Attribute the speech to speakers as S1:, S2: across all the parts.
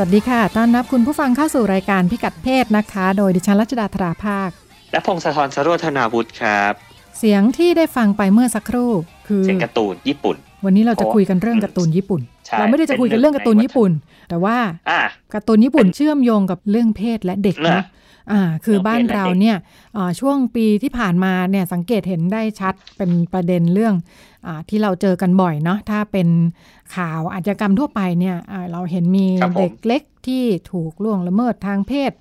S1: สวัสดีค่ะ ต้อนรับคุณผู้ฟังเข้าสู่รายการพิกัดเพศนะคะ โดยดิฉันรัชดาธราภาค
S2: และพงศธรสโรธนาวุฒิครับ
S1: เสียงที่ได้ฟังไปเมื่อสักครู่ คือ
S2: เสียงการ์ตูนญี่ปุ่น
S1: วันนี้เราจะคุยกันเรื่องการ์ตูนญี่ปุ่น
S2: ใช่
S1: เราไม่ได้จะคุยกันเรื่องการ์ตูนญี่ปุ่น แต่ว่า
S2: อ่า
S1: การ์ตูนญี่ปุ่นเชื่อมโยงกับเรื่องเพศและเด็ก
S2: นะ
S1: นะ อ่าคือ
S2: เรื่องเพศ
S1: บ้านเรา
S2: และเด็ก
S1: เนี่ยอ่าช่วงปีที่ผ่านมาเนี่ยสังเกตเห็นได้ชัดเป็นประเด็นเรื่องอาที่เราเจอกันบ่อยเนาะถ้าเป็นข่าวอาชญากรรมทั่วไปเนี่ยอ่าเราเห็นมี
S2: ครับผม
S1: เด็กเล็กที่ถูกล่วงละเมิดทางเพศ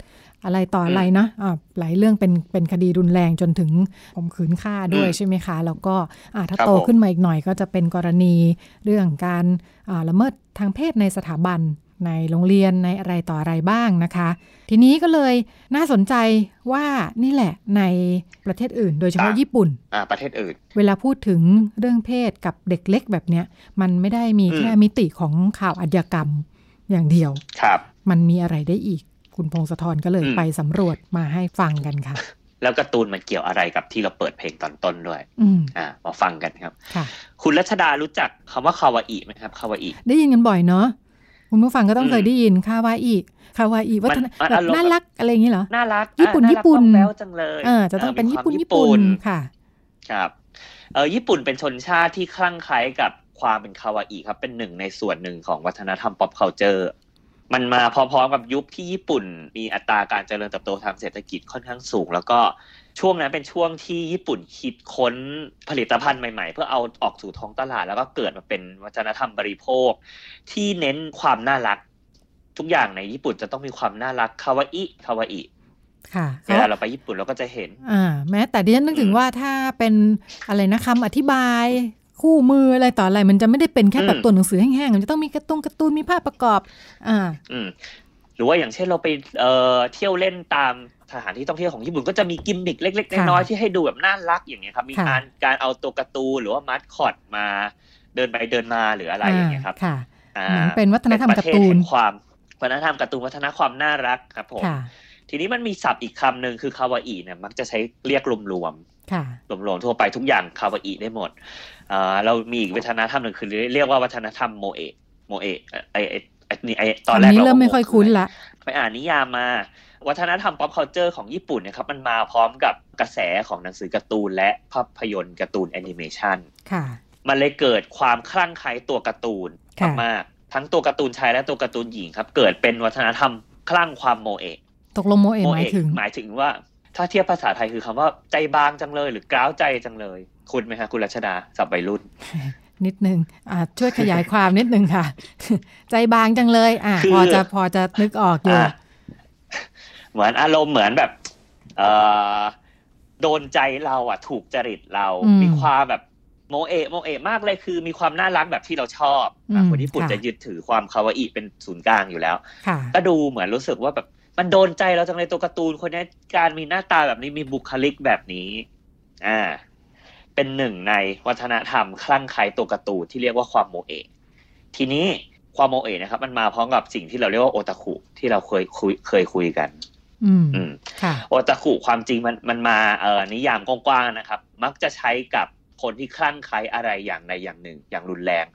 S1: อะไรต่ออะไรเนาะอ่าหลายเรื่องเป็นเป็นคดีรุนแรงจนถึงข่มขืนฆ่าด้วย
S2: อืม
S1: ใช่ไหมคะ แล้วก็อ่าถ้า
S2: ครับ
S1: โต
S2: ผม
S1: ขึ้นมาอีกหน่อยก็จะเป็นกรณีเรื่องการอ่าละเมิดทางเพศในสถาบัน ในโรงเรียนในอะไรต่ออะไรบ้างนะคะ ทีนี้ก็เลยน่าสนใจว่านี่แหละในประเทศอื่น โดยเฉพาะ
S2: อะ
S1: ญี่ปุ่น
S2: อ่าประเทศอื่น
S1: เวลาพูดถึงเรื่องเพศกับเด็กเล็กแบบเนี้ยมันไม่ได้มี
S2: อืม
S1: แค่มิติของข่าวอาชญากรรมอย่างเดียว
S2: ครับ
S1: มันมีอะไรได้อีก คุณพงศธรก็เลย
S2: อืม
S1: ไปสำรวจมาให้ฟังกันค่ะ
S2: แล้วการ์ตูนมันเกี่ยวอะไรกับที่เราเปิดเพลงตอนต้นด้วย
S1: อืม
S2: อ่ามาฟังกันครับ
S1: ค่ะ
S2: คุณรัชดารู้จักคำว่าคาวาอิไหมครับคาวาอิ
S1: ได้ยินกันบ่อยเนาะ คุณผู้ฟังก็ต้อง
S2: อืม
S1: เคยได้ยินคาวาอิคาวาอิวัฒน
S2: มัน
S1: แบบ
S2: อารมณ์
S1: น่ารักอะไรอย่างนี้เหรอ
S2: น่ารัก
S1: ญี่ปุ่น
S2: อ่าารัก
S1: ญี่ปุ่น
S2: ต้องแบ๊วจังเลย
S1: เออจะต้องเป็น
S2: มี
S1: ญี่
S2: ความ
S1: ปุ่นญี่ปุ่นค่ะ
S2: ครับเออญี่ปุ่นเป็นชนชาติที่คลั่งไคล้กับความเป็นคาวาอิครับ เป็นหนึ่งในส่วนหนึ่งของวัฒนธรรม pop culture มันมาพร้อมๆกับยุคที่ญี่ปุ่น มีอัตราการเจริญเติบโตทางเศรษฐกิจค่อนข้างสูง แล้วก็ ช่วงนั้นเป็นช่วงที่ญี่ปุ่นคิดค้นผลิตภัณฑ์ใหม่ ๆ เพื่อเอาออกสู่ท้องตลาด แล้วก็เกิดมาเป็นวัฒนธรรมบริโภค ที่เน้นความน่ารัก ทุกอย่างในญี่ปุ่นจะต้องมีความน่ารักคาวาอิคาวาอิ
S1: ค่ะ
S2: เวลาเราไปญี่ปุ่นเราก็จะเห็น
S1: อ่าแม้แต่ดิฉันนึกถึง
S2: อืม
S1: ว่าถ้าเป็นอะไรนะคำอธิบายคู่มืออะไรต่ออะไร มันจะไม่ได้เป็นแค่แบบ
S2: อืม
S1: ตัวหนังสือแห้งๆ มันจะต้องมีการ์ตูนการ์ตูนมีภาพประกอบ อ่า
S2: อืมหรือว่าอย่างเช่นเราไปเอ่อเที่ยวเล่นตาม สถานที่ท่องเที่ยวของญี่ปุ่นก็จะมีกิมมิคเล็กๆ
S1: ค่ะ
S2: น้อยๆที่ให้ดูแบบน่ารักอย่างเงี้ยครับ มี
S1: ค่ะ
S2: การการเอาตัวการ์ตูนหรือว่ามาเดินไปเดินมาหรืออะไรอย่างเงี้ยครับ
S1: ค่ะ
S2: อ่า
S1: เหมือนเป็นวัฒนธรรม
S2: เป็
S1: การ์
S2: ปะเทศ
S1: ตูน
S2: แห่งความวัฒนธรรมการ์ตูนวัฒนธรรมความน่ารักครับผม
S1: ค่ะ
S2: ทีนี้มันมีศัพท์อีกคำหนึ่งคือคาวาอิเนี่ยมักจะใช้เรียกรวมๆ
S1: ค่ะ
S2: รวมๆทั่วไปทุกอย่างคาวาอิได้หมดอ่าเรามีอีกวัฒนธรรมหนึ่งคือเรียกว่าวัฒนธรรมโมเอะโมเอะไอไอไอนี่ไอตอนแรก
S1: คำนี้
S2: เรา
S1: เริ่มไม่
S2: ก็งง
S1: ค่อยคุ้นละ
S2: ไปอ่านนิยามมา วัฒนธรรม pop culture ของญี่ปุ่นเนี่ยครับมันมาพร้อมกับกระแสของหนังสือการ์ตูน และภาพยนตร์การ์ตูนแอนิเมชัน
S1: ค่ะ
S2: มันเลยเกิดความคลั่งไคล้ตัวการ์ตูน
S1: ค่ะ
S2: มากๆทั้งตัวการ์ตูนชายและตัวการ์ตูนหญิงครับเกิดเป็นวัฒนธรรมคลั่งความโมเอะ
S1: ตกลงโมเอะ
S2: โม
S1: หมาย
S2: เอะ
S1: ถึง
S2: หมายถึงว่า ถ้าเทียบภาษาไทยคือคำว่าใจบางจังเลยหรือกร้าวใจจังเลย คุณไหมฮะคุณรัชดาสับวัยรุ่น
S1: นิดนึงอ่าช่วยขยายความนิดนึงค่ะ ใจบางจังเลย อ่า
S2: คือ
S1: พอจะพอจะนึกออกอยู่
S2: อะ เหมือนอารมณ์เหมือนแบบเอ่อโดนใจเราอะ ถูกจริตเรา
S1: อืม
S2: มีความแบบโมเอะโมเอะมากเลยคือมีความน่ารักแบบที่เราชอบอะ
S1: อืม
S2: คนญี่ปุ่น
S1: ค่ะ
S2: จะยึดถือความคาวาอิเป็นศูนย์กลางอยู่แล้ว
S1: ค่ะ
S2: ก็ดูเหมือนรู้สึกว่าแบบมันโดนใจเราจังเลยตัวการ์ตูนคนนี้การมีหน้าตาแบบนี้มีบุคลิกแบบนี้อ่าเป็นหนึ่งในวัฒนธรรมคลั่งไคล้ตัวการ์ตูนที่เรียกว่าความโมเอะทีนี้ความโมเอะนะครับ มันมาพร้อมกับสิ่งที่เราเรียกว่าโอตาคุที่เราเคยคุยเคยคุยกัน
S1: อืม
S2: อืม
S1: ค่ะ
S2: โอตาคุความจริงมันมันมาเอ่อนิยามกว้างๆนะครับ มักจะใช้กับคนที่คลั่งไคล้อะไรอย่างใดอย่างหนึ่ง อย่างรุนแรง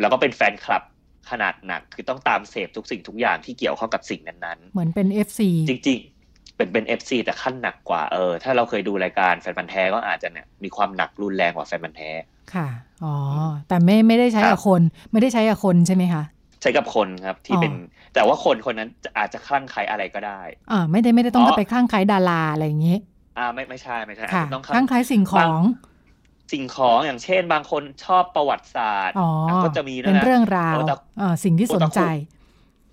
S2: แล้วก็เป็นแฟนคลับขนาดหนัก คือต้องตามเสพทุกสิ่งทุกอย่างที่เกี่ยวข้องกับสิ่งนั้นๆ
S1: เหมือนเป็น FC
S2: จริงๆ เป็นเป็น FC แต่ขั้นหนักกว่าเออ ถ้าเราเคยดูรายการแฟนพันธุ์แท้ก็อาจจะเนี่ยมีความหนักรุนแรงกว่าแฟนพันธุ์แท้
S1: ค่ะอ๋อแต่ไม่ไม่ได้ใช้
S2: ครั
S1: กับบคน ไม่ได้ใช้กับคนใช่ไหมคะ
S2: ใช้กับคนครับที่
S1: อ๋อ
S2: เป็น แต่ว่าคนคนนั้นจะอาจจะคลั่งไคล้อะไรก็ได้
S1: อ่าไม่ได้ไม่ได้ต้อง
S2: อ๋อ
S1: ไปคลั่งไคล้ดาราอะไรอย่างนี้
S2: อ่าไม่ไม่ใช่ไม่ใช่อาจ
S1: ค่ะ
S2: จะต้อง
S1: คลั่งไคล้สิ่งของ
S2: สิ่งของอย่างเช่น บางคนชอบประวัติศาสตร์
S1: อ๋อ
S2: ก็จะมีนะ
S1: เป็นเรื่องราว
S2: โอตา
S1: อ่าสิ่งที่สนใจ
S2: โอตาคุ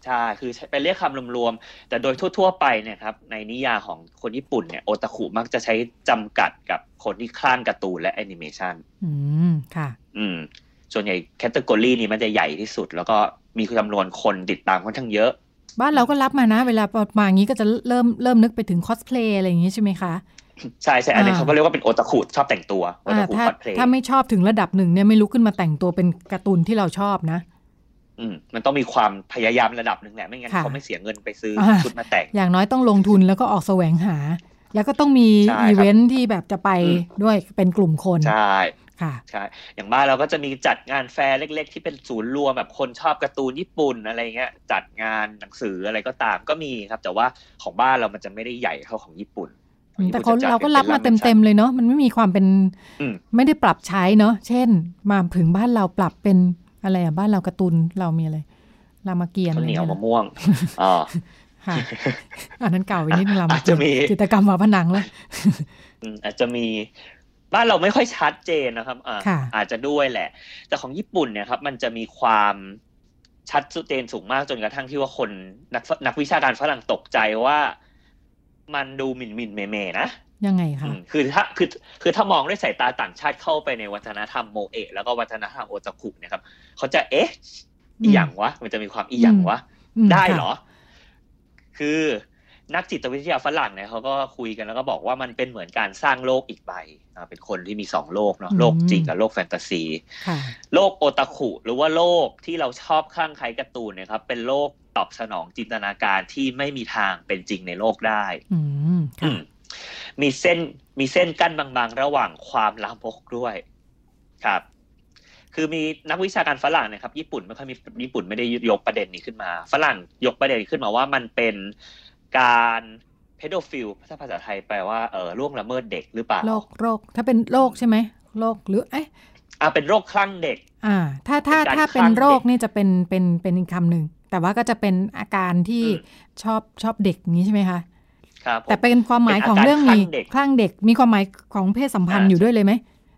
S2: ใช่คือใช้เป็นเรียกคำรวมๆแต่โดยทั่ว ๆ ไปเนี่ยครับในนิยามของคนญี่ปุ่นเนี่ยโอตาคุมักจะใช้จำกัดกับคนที่คลั่งการ์ตูนและแอนิเมชัน
S1: อืมค่ะ
S2: อืมส่วนใหญ่ category นี้มันจะใหญ่ที่สุด แล้วก็ มีจำนวนคนติดตามค่อนข้างเยอะ
S1: บ้านเราก็รับมานะ เวลามาอย่างนี้ก็จะเริ่มเริ่มนึกไปถึงคอสเพลย์อะไรอย่างนี้ใช่ไหมคะ
S2: ใช่ใช่อันนี้เขาก็เรียกว่าเป็นโอตาคุชอบแต่งตัวโอตาคุ
S1: ถ้า
S2: คอสเพลย์
S1: ถ้าไม่ชอบถึงระดับหนึ่งเนี่ยไม่ลุกขึ้นมาแต่งตัวเป็นการ์ตูนที่เราชอบนะ
S2: อืมมันต้องมีความพยายามระดับหนึ่งแหละไม่งั้น
S1: ค่ะ
S2: เขาไม่เสียเงินไปซื้ออาชุดมาแต่ง
S1: อย่างน้อยต้องลงทุนแล้วก็ออกแสวงหา แล้วก็ต้องมี
S2: ใช่ครับ
S1: อีเวนท์ที่แบบจะไป
S2: อืม
S1: ด้วยเป็นกลุ่มคน
S2: ใช่
S1: ค่ะ
S2: ใช่อย่างบ้านเราก็จะมีจัดงานแฟร์เล็ก ๆ ที่เป็นศูนย์รวมแบบคนชอบการ์ตูนญี่ปุ่นอะไรเงี้ยจัดงานหนังสืออะไรก็ตามก็มีครับ แต่ว่าของบ้านเรามันจะไม่ได้ใหญ่เท่าของญี่ปุ่นของญี่
S1: แต่
S2: ปุ่
S1: คน
S2: จะจัด
S1: เราก็รับมาเป็
S2: น
S1: เต็มๆเลยเนาะมันไม่มีความเป็น
S2: อืม
S1: ไม่ได้ปรับใช้เนาะเช่น มาถึงบ้านเราปรับเป็นอะไรอะบ้านเราการ์ตูนเรามีอะไรรามเกียรติ์
S2: ข้า
S1: อะ
S2: ว
S1: ไร
S2: เหนียว
S1: เงี้ย
S2: มะม่วงอ๋อ
S1: ค่ะอันนั้นเก่าไปนิดนึงราม
S2: อาจ
S1: เกีย
S2: จะ
S1: รติ์
S2: มี
S1: จิตรกรรมฝาผนังเลย
S2: อืมอาจจะมี บ้านเราไม่ค่อยชัดเจนนะครับอ่า
S1: ค่ะ
S2: อาจจะด้วยแหละ แต่ของญี่ปุ่นเนี่ยครับ มันจะมีความชัดเจนสูงมากจนกระทั่งที่ว่าคนนักนักวิชาการฝรั่งตกใจว่ามันดูหมิ่นหมิ่นเมเมๆนะ
S1: ยังไง
S2: อื
S1: คะ
S2: มคือถ้าคือคือถ้ามองด้วยสายตาต่างชาติเข้าไปในวัฒนธรรมโมเอะแล้วก็วัฒนธรรมโอตาคุเนี่ยครับเขาจะเอ๊ะอีหยังวะ มันจะมีความอีหยังวะ
S1: อืม
S2: ได้
S1: ค่ะ
S2: เหรอ คือ นักจิตวิทยาฝรั่งเนี่ยเขาก็คุยกันแล้วก็บอกว่ามันเป็นเหมือนการสร้างโลกอีกใบอ่าเป็นคนที่มีสองโลกเนาะโลกจริงกับโลกแฟนตาซี
S1: ค่ะ
S2: โลกโอตาคุหรือว่าโลกที่เราชอบคลั่งไคล้การ์ตูนเนะครับเป็นโลกตอบสนองจินตนาการที่ไม่มีทางเป็นจริงในโลกได้
S1: อืม
S2: อื
S1: ค่ะ
S2: มมีเส้นมีเส้นกั้นบางๆ ระหว่างความลามกด้วยครับคือมีนักวิชาการฝรั่งเนะครับ ญี่ปุ่นไม่ค่อยมีญี่ปุ่นไม่ได้ยกประเด็นนี้ขึ้นมา ฝรั่งยกประเด็นขึ้นมาว่ามันเป็น การเพโดฟิลถ้าภาษาไทยแปลว่าเออล่วงละเมิดเด็กหรือเปล่า
S1: โรคโรคถ้าเป็นโรคใช่ไหมโรคหรือเอ๊ะ
S2: อ่าเป็นโรคคลั่งเด็ก
S1: อ่า ถ้าถ้า
S2: เป็นการ
S1: ถ้าเป็น
S2: คลั่ง
S1: โรค
S2: เด็ก
S1: นี่จะเป็นเป็นเป็นอีกคำหนึ่งแต่ว่าก็จะเป็นอาการที่
S2: อืม
S1: ชอบชอบเด็กอย่างนี้ใช่ไหมคะ
S2: ครับผม
S1: แต่เป็นความหมายของ
S2: เป็นอาการ
S1: เรื่องมี
S2: คลั่งเด็ก
S1: คลั่งเด็กมีความหมายของเพศสัมพันธ์
S2: อ่า
S1: อยู่ด้วยเลยไหม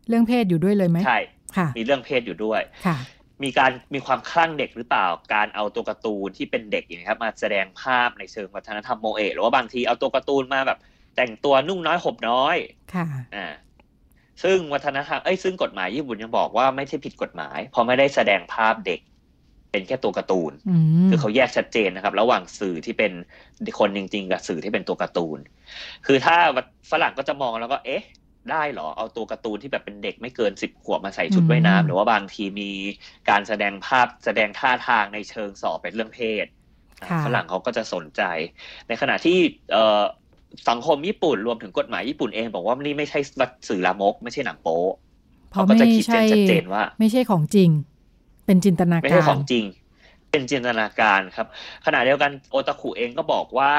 S1: เรื่องเพศอยู่ด้วยเลยไหม
S2: ใช่
S1: ค่ะ
S2: มีเรื่องเพศอยู่ด้วย
S1: ค่ะ
S2: มีการมีความคลั่งเด็กหรือเปล่า การเอาตัวการ์ตูนที่เป็นเด็กอย่างนี้ยครับมาแสดงภาพในเชิงวัฒนธรรมโมเอะหรือว่าบางทีเอาตัวการ์ตูนมาแบบ แต่งตัวนุ่งน้อยห่มน้อย
S1: ค่ะ
S2: อ่าซึ่งวัฒนธรรมเอ้ยซึ่งกฎหมายญี่ปุ่นยังบอกว่าไม่ใช่ผิดกฎหมาย เพราะไม่ได้แสดงภาพเด็ก เป็นแค่ตัวการ์ตูน
S1: อืม
S2: คือเขาแยกชัดเจนนะครับ ระหว่างสื่อที่เป็นคนจริง ๆ กับสื่อที่เป็นตัวการ์ตูน คือถ้าฝรั่งก็จะมองแล้วก็เอ๊ะ ได้เหรอเอาตัวการ์ตูนที่แบบเป็นเด็กไม่เกินสิบขวบมาใส่ชุดว่ายน้ำหรือว่าบางทีมีการแสดงภาพแสดงท่าทางในเชิงสอบเป็นเรื่องเพศ
S1: ค่ะ
S2: ฝรั่งเขาก็จะสนใจ ในขณะที่เอ่อสังคมญี่ปุ่นรวมถึงกฎหมายญี่ปุ่นเอง บอกว่านี่ไม่ใช่สื่อลามก ไม่ใช่หนังโป๊
S1: เพราะ
S2: เขาก็
S1: ไม่
S2: จะคิด
S1: ใช่
S2: ชัดเจนว่า
S1: ไม่ใช่ของจริง เป็นจินตนา
S2: ไม่
S1: กา
S2: ใช่
S1: ร
S2: ของจริง เป็นจินตนาการครับ ขณะเดียวกันโอตาคุเองก็บอกว่า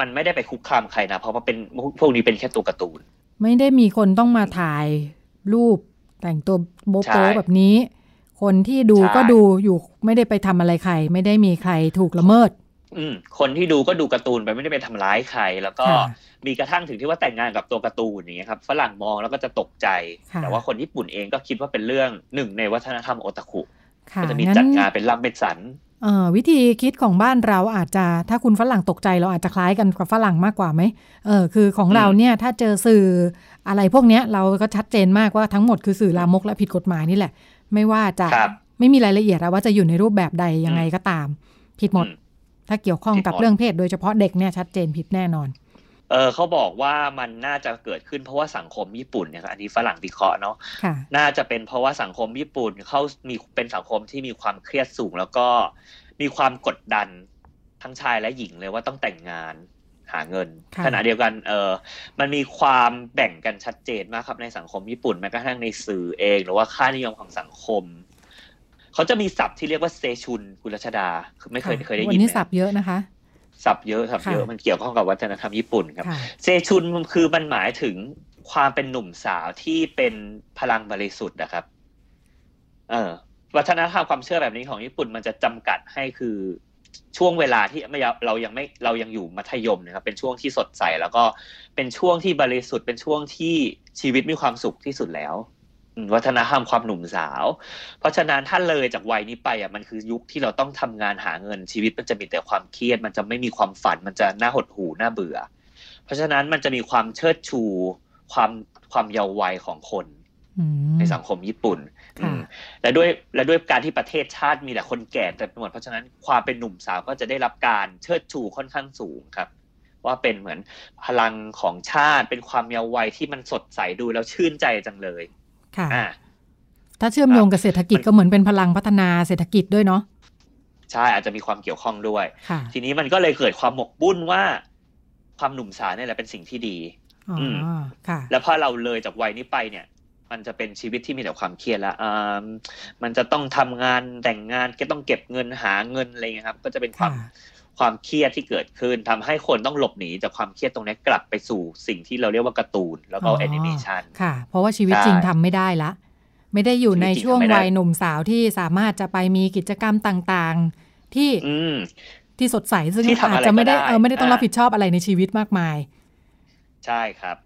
S2: มันไม่ได้ไปคุกคามใครนะเพราะว่าเป็นพวกนี้เป็นแค่ตัวการ์ตูน
S1: ไม่ได้มีคนต้องมาถ่ายรูปแต่งตัวโบ
S2: ใช่
S1: โปแบบนี้ คนที่ดู
S2: ใช่
S1: ก็ดูอยู่ไม่ได้ไปทำอะไรใคร ไม่ได้มีใครถูกละเมิด
S2: อืมคนที่ดูก็ดูการ์ตูนไปไม่ได้ไปทำร้ายใคร แล้วก็
S1: ค่ะ
S2: มีกระทั่งถึงที่ว่าแต่งงานกับตัวการ์ตูนอย่างเงี้ยครับฝรั่งมองแล้วก็จะตกใจ
S1: ค่ะ
S2: แต่ว่าคนญี่ปุ่นเองก็คิดว่าเป็นเรื่องหนึ่งในวัฒนธรรมโอตาคุ
S1: ค่ะ
S2: ก็จะมี
S1: งั้น
S2: จัดงานเป็นลำเป็นสัน
S1: เอ่อ วิธีคิดของบ้านเราอาจจะถ้าคุณฝรั่งตกใจเราอาจจะคล้ายกันกับฝรั่งมากกว่าไหมเออคือของ
S2: อืม
S1: เราเนี่ยถ้าเจอสื่ออะไรพวกเนี้ยเราก็ชัดเจนมากว่าทั้งหมดคือสื่อลามกและผิดกฎหมายนี่แหละ ไม่ว่าจะ
S2: ครับ
S1: ไม่มีรายละเอียดอะว่าจะอยู่ในรูปแบบใดยังไงก็ตาม ผิดหมด
S2: อืม
S1: ถ้าเกี่ยวข้องกับ
S2: ผิดหมด
S1: เรื่องเพศโดยเฉพาะเด็กเนี่ยชัดเจนผิดแน่นอน
S2: เออเขาบอกว่ามันน่าจะเกิดขึ้นเพราะว่าสังคมญี่ปุ่นเนี่ยครับอันนี้ฝรั่งวิเคราะห์เนาะ
S1: ค่ะ
S2: น่าจะเป็นเพราะว่าสังคมญี่ปุ่นเขามีเป็นสังคมที่มีความเครียดสูง แล้วก็มีความกดดันทั้งชายและหญิงเลยว่าต้องแต่งงานหาเงิน
S1: ค่ะ
S2: ขณะเดียวกันเออมันมีความแบ่งกันชัดเจนมากครับในสังคมญี่ปุ่นแม้กระทั่งในสื่อเอง หรือว่าค่านิยมของสังคมเขาจะมีศัพท์ที่เรียกว่าเซชุนกุลชดาคือไม่เคย
S1: ค่ะ
S2: เคยได้
S1: วั
S2: ยิน
S1: นี้
S2: ไหม
S1: สับเยอะนะคะ
S2: ศัพท์เยอะศัพท์เยอะ
S1: ค่ะ
S2: มันเกี่ยวข้องกับวัฒนธรรมญี่ปุ่นครับ
S1: ค่ะ
S2: เซชุนมันคือมันหมายถึงความเป็นหนุ่มสาวที่เป็นพลังบริสุทธิ์นะครับ เออวัฒนธรรมความเชื่อแบบนี้ของญี่ปุ่นมันจะจำกัดให้คือช่วงเวลาที่ไม่เรายังไม่เรายังอยู่มัธยมนะครับ เป็นช่วงที่สดใสแล้วก็เป็นช่วงที่บริสุทธิ์เป็นช่วงที่ชีวิตมีความสุขที่สุดแล้วอืม วัฒนธรรมความหนุ่มสาว เพราะฉะนั้นถ้าเลยจากวัยนี้ไปอะมันคือยุคที่เราต้องทำงานหาเงินชีวิตมันจะมีแต่ความเครียด มันจะไม่มีความฝันมันจะน่าหดหู่น่าเบื่อ เพราะฉะนั้นมันจะมีความเชิดชูความความเยาว์วัยของคน
S1: อืม
S2: ในสังคมญี่ปุ่น
S1: ค่ะ
S2: อืมและด้วยและด้วยการที่ประเทศชาติมีแต่คนแก่แต่ไปหมดเพราะฉะนั้นความเป็นหนุ่มสาวก็จะได้รับการเชิดชูค่อนข้างสูงครับ ว่าเป็นเหมือนพลังของชาติเป็นความเยาว์วัยที่มันสดใสดูแล้วชื่นใจจังเลย
S1: ค่ะ
S2: อ่า
S1: ถ้าเชื่อมโยงกับเศรษฐกิจ
S2: มัน
S1: ก็เหมือนเป็นพลังพัฒนาเศรษฐกิจด้วยเนาะ
S2: ใช่อาจจะมีความเกี่ยวข้องด้วย
S1: ค่ะ
S2: ทีนี้มันก็เลยเกิดความหมกบุ่นว่า ความหนุ่มสาวเนี่ยแหละเป็นสิ่งที่ดี
S1: อ๋ออ
S2: ม
S1: ค่ะ
S2: แล้วพอเราเลยจากวัยนี้ไปเนี่ย มันจะเป็นชีวิตที่มีแต่ความเครียดละอ่ามันจะต้องทำงานแต่งงานก็ต้องเก็บเงินหาเงินอะไรเงี้ยครับ ก็จะเป็นความ
S1: ค่ะ
S2: ความเครียดที่เกิดขึ้นทำให้คนต้องหลบหนีจากความเครียดตรงนี้กลับไปสู่สิ่งที่เราเรียกว่าการ์ตูน แล้วก็
S1: อ๋อ
S2: แอนิเมชัน
S1: ค่ะ เพราะว่าชีวิต
S2: ใช่
S1: จริงทำไม่ได้ละ ไม่ได้อยู่ใน
S2: ชีวิตจริง
S1: ช่วง
S2: ทำไม่ได้
S1: วัยหนุ่มสาวที่สามารถจะไปมีกิจกรรมต่างๆ ที่
S2: อืม
S1: ที่สดใสซึ่ง
S2: ที่ทำอะไร
S1: อาจจะไม่ได้
S2: ก็ได้
S1: เออไม่ได้ต้อง
S2: อ่า
S1: รับผิดชอบอะไรในชีวิตมากมาย
S2: ใช่ครับ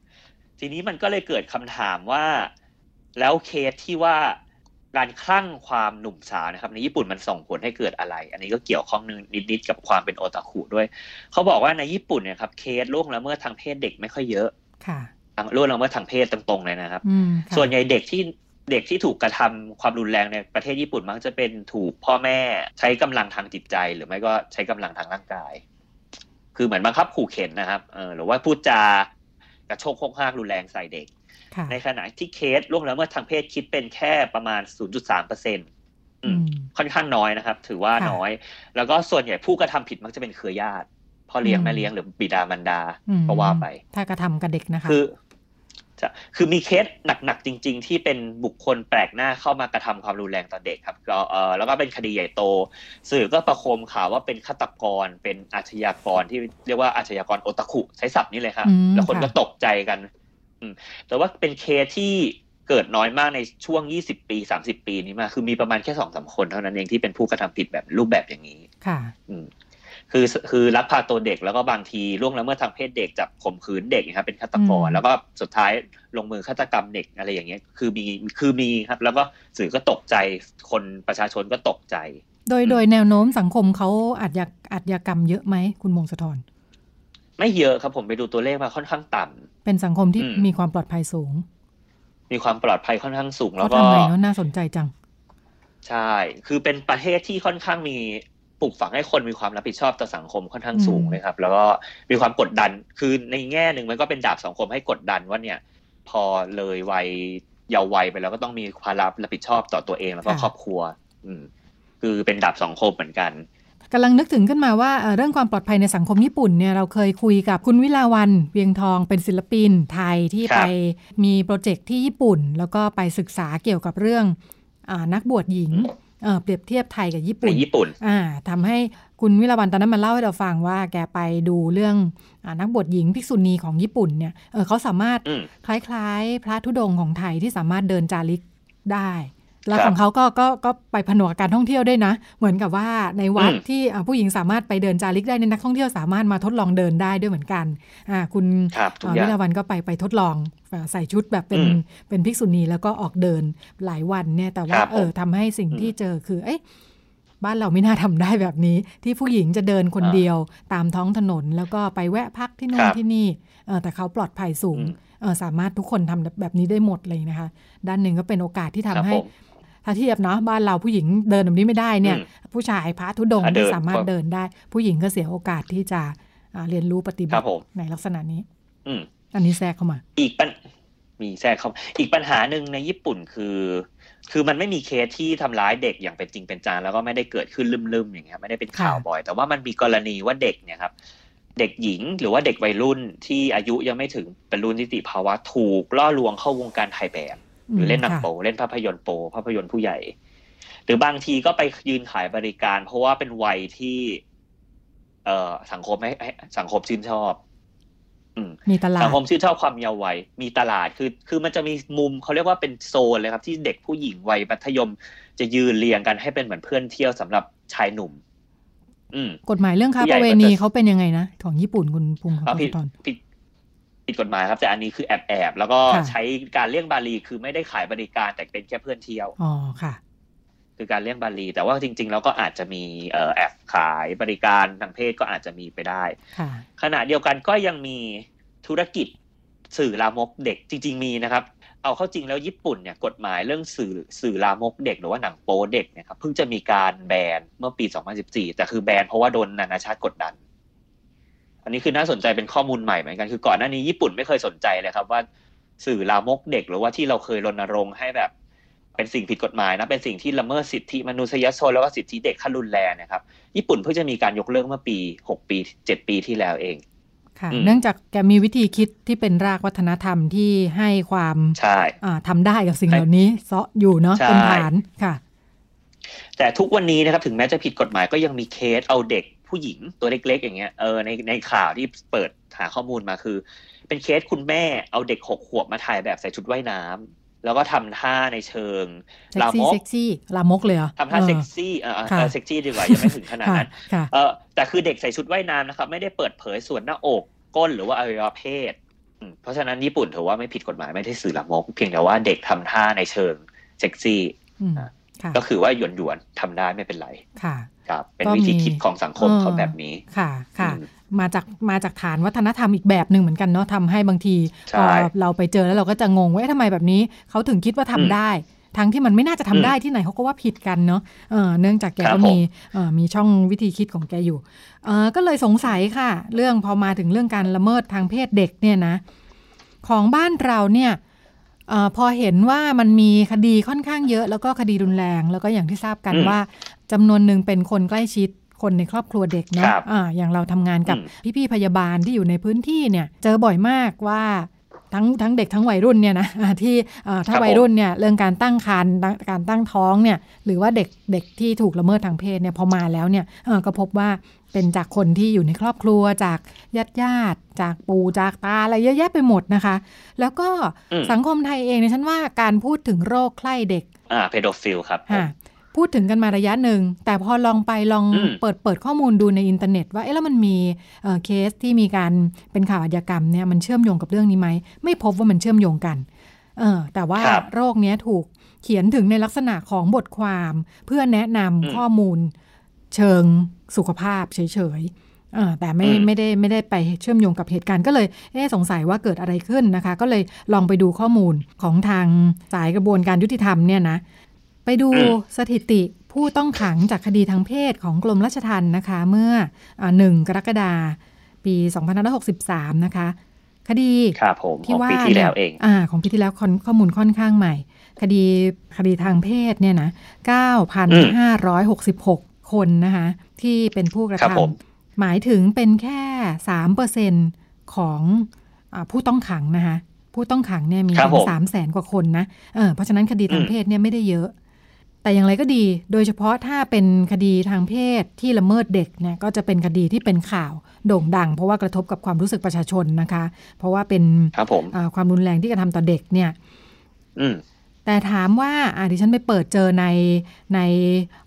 S2: ทีนี้มันก็เลยเกิดคำถามว่า แล้วเคสที่ว่า การคลั่งความหนุ่มสาวนะครับในญี่ปุ่นมันส่งผลให้เกิดอะไร อันนี้ก็เกี่ยวข้องนิดๆกับความเป็นโอตาคุด้วย เขาบอกว่าในญี่ปุ่นเนี่ยครับเคสล่วงละเมิดทางเพศเด็กไม่ค่อยเยอะ
S1: ค่ะ
S2: ล่วงละเมิดทางเพศตรงๆเลยนะครับ
S1: อืมค่ะ
S2: ส่วนใหญ่เด็กที่เด็กที่ถูกกระทำความรุนแรงในประเทศญี่ปุ่นมักจะเป็นถูกพ่อแม่ใช้กำลังทางจิตใจ หรือไม่ก็ใช้กำลังทางร่างกาย คือเหมือนบังคับขู่เข็นนะครับเออหรือว่าพูดจากระโชกโคกห้ากรุนแรงใส่เด็ก
S1: ค่ะ
S2: ในขณะที่เคสล่วงละเมิดทางเพศคิดเป็นแค่ประมาณ 0.3เปอร์เซ็นต์
S1: อืม
S2: ค่อนข้างน้อยนะครับ ถือว่า
S1: ค่ะ
S2: น้อย แล้วก็ส่วนใหญ่ผู้กระทำผิดมักจะเป็นเครือญาติพ่อเลี้ยง
S1: อืม
S2: แม่เลี้ยงหรือบิดามารดา
S1: อืม
S2: ก็ว่าไป
S1: ถ้ากระทำกับเด็กนะคะ
S2: คือจะคือมีเคสหนักๆจริง ๆ ที่เป็นบุคคลแปลกหน้าเข้ามากระทำความรุนแรงต่อเด็กครับก็เออแล้วก็เป็นคดีใหญ่โต สื่อก็ประโคมข่าวว่าเป็นฆาตกรเป็นอาชญากรที่เรียกว่าอาชญากรโอตาคุใช้ศัพท์นี้เลยครับ
S1: อืม
S2: แล้วคน
S1: ค่ะ
S2: ก็ตกใจกันอืม แต่ว่าเป็นเคสที่เกิดน้อยมากในช่วง 20 ปี 30 ปีนี้มา คือมีประมาณแค่สองสามคนเท่านั้นเองที่เป็นผู้กระทำผิดแบบรูปแบบอย่างนี้
S1: ค่ะ
S2: อืมคือคือลักพาตัวเด็กแล้วก็บางทีล่วงละเมิดทางเพศเด็กจับข่มขืนเด็กนะครับเป็นฆาตกร
S1: อืม
S2: แล้วก็สุดท้ายลงมือฆาตกรรมเด็กอะไรอย่างเงี้ย คือมีคือมีครับ แล้วก็สื่อก็ตกใจคนประชาชนก็ตกใจ
S1: โดย
S2: อืม
S1: โดยแนวโน้มสังคมเขาอาจยาอาจยากรรมเยอะไหมคุณมงสะทร
S2: ไม่เยอะครับผมไปดูตัวเลขมาค่อนข้างต่ำ
S1: เป็นสังคมที่
S2: อืม
S1: มีความปลอดภัยสูง
S2: มีความปลอดภัยค่อนข้างสูง แล้ว
S1: เขา
S2: ก็
S1: ทำไงเนาะน่าสนใจจัง
S2: ใช่ คือเป็นประเทศที่ค่อนข้างมีปลูกฝังให้คนมีความรับผิดชอบต่อสังคมค่อนข้างสูง
S1: อืม
S2: เลยครับ แล้วก็มีความกดดัน คือในแง่หนึ่งมันก็เป็นดาบสองคมให้กดดันว่าเนี่ย พอเลยวัยเยาว์วัยไปแล้วก็ต้องมีความรับรับผิดชอบต่อตัวเองแล้วก็ครอบครัว อืม คือเป็นดาบสองคมเหมือนกัน
S1: กำลังนึกถึงขึ้นมาว่าเอ่อเรื่องความปลอดภัยในสังคมญี่ปุ่นเนี่ยเราเคยคุยกับคุณวิลาวันเวียงทองเป็นศิลปินไทยที่
S2: ครับ
S1: ไปมีโปรเจกต์ที่ญี่ปุ่น แล้วก็ไปศึกษาเกี่ยวกับเรื่องอานักบวชหญิงเอ่อเปรียบเทียบไทยกับญี่
S2: ใน
S1: ปุ่น
S2: ญี่ปุ่น
S1: อ่าทำให้คุณวิลาวันตอนนั้นมาเล่าให้เราฟังว่าแกไปดูเรื่องอานักบวชหญิงภิกษุณีของญี่ปุ่นเนี่ยเออเขาสามารถ
S2: อืม
S1: คล้ายๆ พระธุดงค์ของไทยที่สามารถเดินจาริกได้ แล้ว
S2: ครับ
S1: ของเขาก็ก็ก็ไปผนวกกับการท่องเที่ยวด้วยนะ เหมือนกับว่าในวัด
S2: อืม
S1: ที่อ่าผู้หญิงสามารถไปเดินจาริกได้ในยนักท่องเที่ยวสามารถมาทดลองเดินได้ด้วยเหมือนกันอ่าคุณ
S2: ครับทุก
S1: อ่า
S2: อย่า
S1: วิ
S2: ง
S1: ลาวันก็ไปไปทดลองอ่าใส่ชุดแบบเป็น
S2: อืม
S1: เป็นภิกษุณีแล้วก็ออกเดินหลายวันเนี่ยแต่ว่า
S2: ครับผม
S1: เออทำให้สิ่ง
S2: อืม
S1: ที่เจอคือเอ๊ะบ้านเราไม่น่าทำได้แบบนี้ ที่ผู้หญิงจะเดินคน
S2: อ่า
S1: เดียวตามท้องถนน แล้วก็ไปแวะพักที่โน่
S2: คนรับ
S1: ที่นี่เออแต่เขาปลอดภัยสูง
S2: อืม
S1: เออสามารถทุกคนทำแบบนี้ได้หมดเลยนะคะ ด้านหนึ่งก็เป็นโอกาสที่ทำ
S2: ครับ
S1: ให้
S2: ผม
S1: ถ้าเทียบเนาะบ้านเราผู้หญิงเดินแบบนี้ไม่ได้เนี่ย
S2: อืม
S1: ผู้ชายพระธุดงค์
S2: อะเดิ
S1: ที่
S2: น
S1: สามารถ
S2: ครับ
S1: เดินได้ ผู้หญิงก็เสียโอกาสที่จะอ่าเรียนรู้ปฏิบั
S2: ครั
S1: ติ
S2: บผม
S1: ในลักษณะนี้
S2: อืม
S1: อันนี้แทรกเข้ามา
S2: อีกปัญมีแทรกเข้าอีกปัญหาหนึ่งในญี่ปุ่นคือ คือมันไม่มีเคสที่ทำร้ายเด็กอย่างเป็นจริงเป็นจังแล้วก็ไม่ได้เกิดขึ้นลืมๆอย่างเงี้ยไม่ได้เป็นข่าว
S1: ค่ะ
S2: บ่อย แต่ว่ามันมีกรณีว่าเด็กเนี่ยครับเด็กหญิงหรือว่าเด็กวัยรุ่นที่อายุยังไม่ถึงบรรลุนิติภาวะถูกล่อลวงเข้าวงการถ่ายแบบ หรือเล่นหนัง
S1: ค่ะ
S2: โปเล่นภาพยนตร์โปภาพยนตร์ผู้ใหญ่ หรือบางทีก็ไปยืนขายบริการ เพราะว่าเป็นวัยที่ เอ่อสังคมให้ให้สังคมชื่นชอบอืม
S1: มีตลาด
S2: สังคมชื่นชอบความเยาว์วัยมีตลาดคือ คือมันจะมีมุมเขาเรียกว่าเป็นโซนเลยครับ ที่เด็กผู้หญิงวัยมัธยม จะยืนเรียงกันให้เป็นเหมือนเพื่อนเที่ยวสำหรับชายหนุ่มอืม
S1: กฎหมายเรื่องค้า
S2: ผู้ให
S1: ป
S2: ญ่
S1: ระเว
S2: ก็
S1: ณี
S2: จะ
S1: เขาเป็นยังไงนะ ของญี่ปุ่นคุณพุงของ
S2: เอา
S1: คุ
S2: ผิด
S1: ณทอน
S2: ผิด ผิดกฎหมายครับ แต่อันนี้คือแอบแอบแล้วก็
S1: ค่ะ
S2: ใช้การเลี่ยงบาลีคือไม่ได้ขายบริการแต่เป็นแค่เพื่อนเที่ยว
S1: อ๋อค่ะ
S2: คือการเลี่ยงบาลี แต่ว่าจริง ๆ แล้วก็อาจจะมีเอ่อแอบขายบริการทางเพศก็อาจจะมีไปได้
S1: ค่ะ
S2: ขณะเดียวกันก็ยังมีธุรกิจสื่อลามกเด็กจริง ๆ มีนะครับ เอาเข้าจริงแล้วญี่ปุ่นเนี่ยกฎหมายเรื่องสื่อสื่อลามกเด็ก หรือว่าหนังโป๊เด็กเนี่ยครับเพิ่งจะมีการแบนเมื่อปี 2014 แต่คือแบนเพราะว่าโดนนานาชาติกดดัน อันนี้คือน่าสนใจเป็นข้อมูลใหม่เหมือนกันคือก่อนหน้านี้ญี่ปุ่นไม่เคยสนใจเลยครับว่าสื่อลามกเด็กหรือว่าที่เราเคยรณรงค์ให้แบบ เป็นสิ่งผิดกฎหมายนะเป็นสิ่งที่ละเมิดสิทธิมนุษยชนแล้วก็สิทธิเด็กขั้นรุนแรงนะครับ ญี่ปุ่นเพิ่งจะมีการยกเลิกเมื่อปี6ปี7ปีที่แล้วเอง
S1: ค่ะเนื่องจากแกมีวิธีคิดที่เป็นรากวัฒนธรรมที่ให้ความ
S2: ใช่
S1: ทำได้กับสิ่งเหล่านี้เซาะอยู่เนาะเป็นฐานค่ะ
S2: แต่ทุกวันนี้นะครับถึงแม้จะผิดกฎหมายก็ยังมีเคสเอาเด็ก ผู้หญิงตัวเล็กๆ อย่างเงี้ยเออในในข่าวที่เปิดหาข้อมูลมาคือ เป็นเคสคุณแม่เอาเด็กหกขวบมาถ่ายแบบใส่ชุดว่ายน้ำแล้วก็ทำท่าในเชิง
S1: ลามกเซ็กซี่ลามกเลยเหรอ
S2: ทำท่าเซ็กซี่เออเซ็กซี่ดีกว่ายังไม่ถึงขนาดนั้นเออแต่คือเด็กใส่ชุดว่ายน้ำนะครับไม่ได้เปิดเผยส่วนหน้าอกก้นหรือว่าอวัยวะเพศเพราะฉะนั้นญี่ปุ่นถือว่าไม่ผิดกฎหมายไม่ได้สื่อลามกเพียงแต่ว่าเด็กทำท่าในเชิงเซ็กซี่ก็คือว่าหยวนหยวนทำได้ไม่เป็นไร
S1: ค่ะ
S2: ครับเป็นวิธีคิดของสังคมเขาแบบนี้
S1: ค่ะค่ะมาจากมาจากฐานวัฒนธรรมอีกแบบหนึ่งเหมือนกันเนาะทำให้บางทีพอเราไปเจอแล้วเราก็จะงงว่าทำไมแบบนี้เขาถึงคิดว่าทำได้ทั้งที่มันไม่น่าจะทำได้ที่ไหนเขาก็ว่าผิดกันเนาะเเนื่องจากแกก็มีมีช่องวิธีคิดของแกอยู่ ก็เลยสงสัยค่ะ เรื่องพอมาถึงเรื่องการละเมิดทางเพศเด็กเนี่ยนะ ของบ้านเราเนี่ยอพอเห็นว่ามันมีคดีค่อนข้างเยอะ แล้วก็คดีรุนแรง แล้วก็อย่างที่ทราบกันว่า จำนวนหนึ่งเป็นคนใกล้ชิดคนในครอบครัวเด็กเนาะอ่าอย่างเราทำงานกับพี่ๆพยาบาลที่อยู่ในพื้นที่เนี่ย เจอบ่อยมากว่าทั้งทั้งเด็กทั้งวัยรุ่นเนี่ยนะที่ถ้าวัยรุ่นเนี่ยเรื่องการตั้งครรภ์การตั้งท้องเนี่ยหรือว่าเด็กเด็กที่ถูกละเมิดทางเพศเนี่ยพอมาแล้วเนี่ยก็พบว่าเป็นจากคนที่อยู่ในครอบครัวจากญาติญาติจากปู่จากตาอะไรเยอะแยะไปหมดนะคะ แล้วก็สังคมไทยเองเนี่ยฉันว่าการพูดถึงโรคใคร่เด็ก
S2: อ่า pedophile ครับ
S1: พูดถึงกันมาระยะหนึ่ง แต่พอลองไปลองเปิดเปิดข้อมูลดูในอินเทอร์เน็ต ว่าเอ๊ะแล้วมันมีเคสที่มีการเป็นข่าวอาชญากรรมเนี่ยมันเชื่อมโยงกับเรื่องนี้ไหมไม่พบว่ามันเชื่อมโยงกันเออแต่ว่าโรคนี้ถูกเขียนถึงในลักษณะของบทความเพื่อแนะนำข้อมูลเชิงสุขภาพเฉยๆแต่ไม่ไม่ได้ไม่ได้ไปเชื่อมโยงกับเหตุการณ์ก็เลยเอ๊สงสัยว่าเกิดอะไรขึ้นนะคะ ก็เลยลองไปดูข้อมูลของทางสายกระบวนการยุติธรรมเนี่ยนะ ไปดูสถิติผู้ต้องขังจากคดีทางเพศของกรมราชทัณฑ์นะคะ เมื่อหนึ่งกรกฎาปี2563 นะคะ คดี
S2: ที่ว่าเนี่ย
S1: อของปีที่แล้วข้อมูลค่อนข้างใหม่ คดีคดีทางเพศเนี่ยนะ 9,566 คนนะคะ ที่เป็นผู้กระทำหมายถึงเป็นแค่3%ของอผู้ต้องขังนะคะ ผู้ต้องขังเนี่ยมีถึงสามแสนกว่าคนนะเเพราะฉะนั้นคดีทางเพศเนี่ยไม่ได้เยอะ แต่อย่างไรก็ดี โดยเฉพาะถ้าเป็นคดีทางเพศที่ละเมิดเด็กเนี่ยก็จะเป็นคดีที่เป็นข่าวโด่งดัง เพราะว่ากระทบกับความรู้สึกประชาชนนะคะ เพราะว่าเป็นความรุนแรงที่กระทำต่อเด็กเนี่ยแต่ถามว่าอ่าดิฉันไปเปิดเจอในใน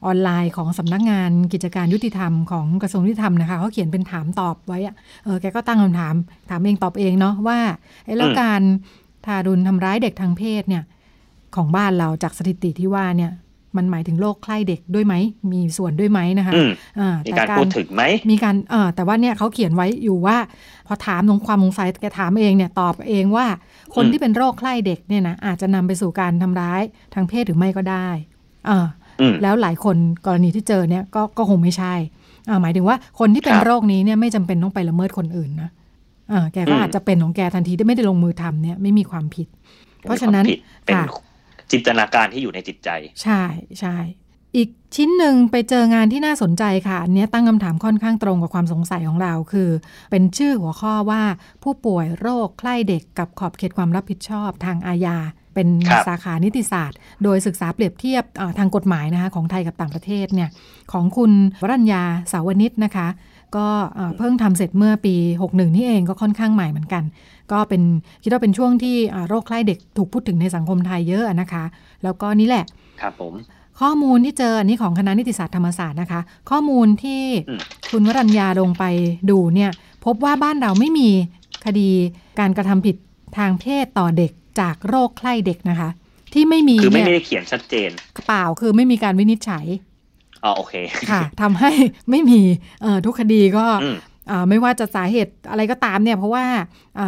S1: ออนไลน์ของสำนักงานกิจการยุติธรรมของกระทรวงยุติธรรมนะคะเขาเขียนเป็นถามตอบไว้อะเออแกก็ตั้งคำถาม ถามเองตอบเองเนาะว่าไอ้แล้วการทารุณทำร้ายเด็กทางเพศเนี่ย ของบ้านเราจากสถิติที่ว่าเนี่ย มันหมายถึงโรคใคร่เด็กด้วยไหม มีส่วนด้วยไหมนะคะ
S2: มีการพูดถึงไหม
S1: มีการเออแต่ว่าเนี่ยเขาเขียนไว้อยู่ว่า พอถามลงความสงสัยแกถามเองเนี่ยตอบเองว่า คนที่เป็นโรคใคร่เด็กเนี่ยนะอาจจะนำไปสู่การทำร้ายทางเพศหรือไม่ก็ได้อแล้วหลายคนกรณีที่เจอเนี่ยก็ก็คงไม่ใช่หมายถึงว่าคนที่เป็นโรคนี้เนี่ยไม่จำเป็นต้องไปละเมิดคนอื่นนะแกก็อาจจะเป็นของแกทันทีที่ไม่ได้ลงมือทำเนี่ยไม่มีความผิด เพราะฉะนั้น
S2: ค่ะ จินตนาการที่อยู่ในจิตใจ
S1: ใช่ใช่อีกชิ้นหนึ่งไปเจองานที่น่าสนใจค่ะอันนี้ตั้งคำถามค่อนข้างตรงกับความสงสัยของเรา คือ เป็นชื่อหัวข้อว่าผู้ป่วยโรคใคล้เด็กกับขอบเขตความรับผิดชอบทางอาญาเป็นสาขานิติศาสตร์ โดยศึกษาเปรียบเทียบทางกฎหมายนะคะของไทยกับต่างประเทศเนี่ยของคุณวรัญญาสาวนิชนะคะ ก็เพิ่งทำเสร็จเมื่อปี 61 นี่เองก็ค่อนข้างใหม่เหมือนกัน ก็เป็นคิดว่าเป็นช่วงที่โรคใคล้เด็กถูกพูดถึงในสังคมไทยเยอะนะคะ แล้วก็นี่แหละ
S2: ครับผม
S1: ข้อมูลที่เจออันนี้ของคณะนิติศาสตร์ธรรมศาสตร์นะคะ ข้อมูลที่คุณวรัญญาลงไปดูเนี่ย พบว่าบ้านเราไม่มีคดีการกระทำผิดทางเพศต่อเด็กจากโรคใคล้เด็กนะคะ ที่ไม่มี
S2: คือไม่ได้เขียนชัดเจน
S1: เปล่าคือไม่มีการวินิจฉัย
S2: อ๋อโอเค
S1: ค่ะทำให้ไม่มีทุกคดีก็ ไม่ว่าจะสาเหตุอะไรก็ตามเนี่ยเพราะว่า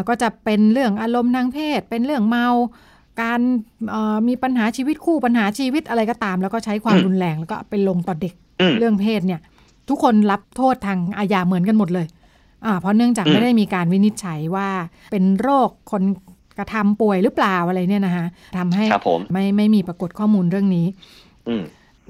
S1: ก็จะเป็นเรื่องอารมณ์ทางเพศ เป็นเรื่องเมาการมีปัญหาชีวิตคู่ปัญหาชีวิตอะไรก็ตาม แล้วก็ใช้ความรุนแรงแล้วก็ไปลงต่อเด็กเรื่องเพศเนี่ย ทุกคนรับโทษทางอาญาเหมือนกันหมดเลยอ่าเพราะเนื่องจากไม่ได้มีการวินิจฉัยว่าเป็นโรคคนกระทำป่วยหรือเปล่าอะไรเนี่ยนะคะทำให้ไม่ไม่มีปรากฏข้อมูลเรื่องนี้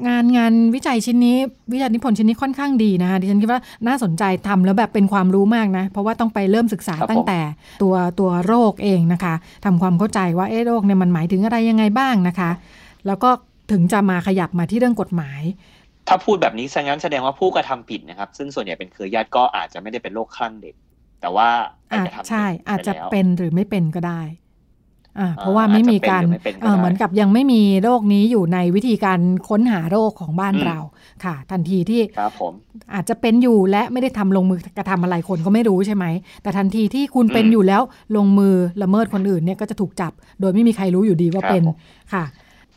S1: งานงานวิจัยชิ้นนี้ วิจัยนิพนธ์ชิ้นนี้ค่อนข้างดีนะคะดิฉันคิดว่าน่าสนใจทำแล้วแบบเป็นความรู้มากนะ เพราะว่าต้องไปเริ่มศึกษาตั้งแต่ตัวตัวโรคเองนะคะทำความเข้าใจว่าเอ๊โรคเนี่ยมันหมายถึงอะไรยังไงบ้างนะคะ แล้วก็ถึงจะมาขยับมาที่เรื่องกฎหมาย
S2: ถ้าพูดแบบนี้งั้นแสดงว่าผู้กระทำผิดนะครับ ซึ่งส่วนใหญ่เป็นเครือญาติก็อาจจะไม่ได้เป็นโรคคลั่งเด็ก แต่ว่า
S1: อาจจะใช่อาจจะเป็นหรือไม่เป็นก็ได้ เพราะว่าไม่มีการเหมือนกับยังไม่มีโรคนี้อยู่ในวิธีการค้นหาโรคของบ้านเราค่ะ ทันทีที่อาจจะเป็นอยู่และไม่ได้ทำลงมือกระทำอะไรคนก็ไม่รู้ใช่ไหม แต่ทันทีที่คุณเป็นอยู่แล้วลงมือละเมิดคนอื่นเนี่ยก็จะถูกจับ โดยไม่มีใครรู้อยู่ดีว่าเป็นค่ะ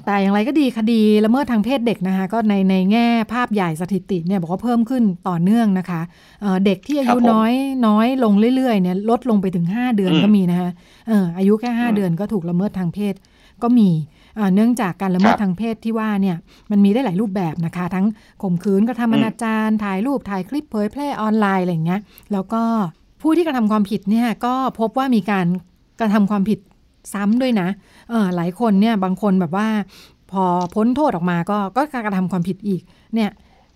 S1: แต่อย่างไรก็ดีคดีละเมิดทางเพศเด็กนะคะก็ในในแง่ภาพใหญ่สถิติเนี่ยบอกว่าเพิ่มขึ้นต่อเนื่องนะคะเด็กที่อายุน้อยน้อยลงเรื่อยๆเนี่ยลดลงไปถึง 5 เดือนก็มีนะคะอายุแค่ 5 เดือนก็ถูกละเมิดทางเพศก็มีเนื่องจากการละเมิดทางเพศที่ว่าเนี่ยมันมีได้หลายรูปแบบนะคะ ทั้งข่มขืนกระทำอนาจารถ่ายรูปถ่ายคลิปเผยแพร่ออนไลน์อะไรอย่างเงี้ยแล้วก็ผู้ที่กระทำความผิดเนี่ยก็พบว่ามีการกระทำความผิด ซ้ำด้วยนะเออหลายคนเนี่ยบางคนแบบว่า พอพ้นโทษออกมาก็ก็การกระทำความผิดอีกเนี่ย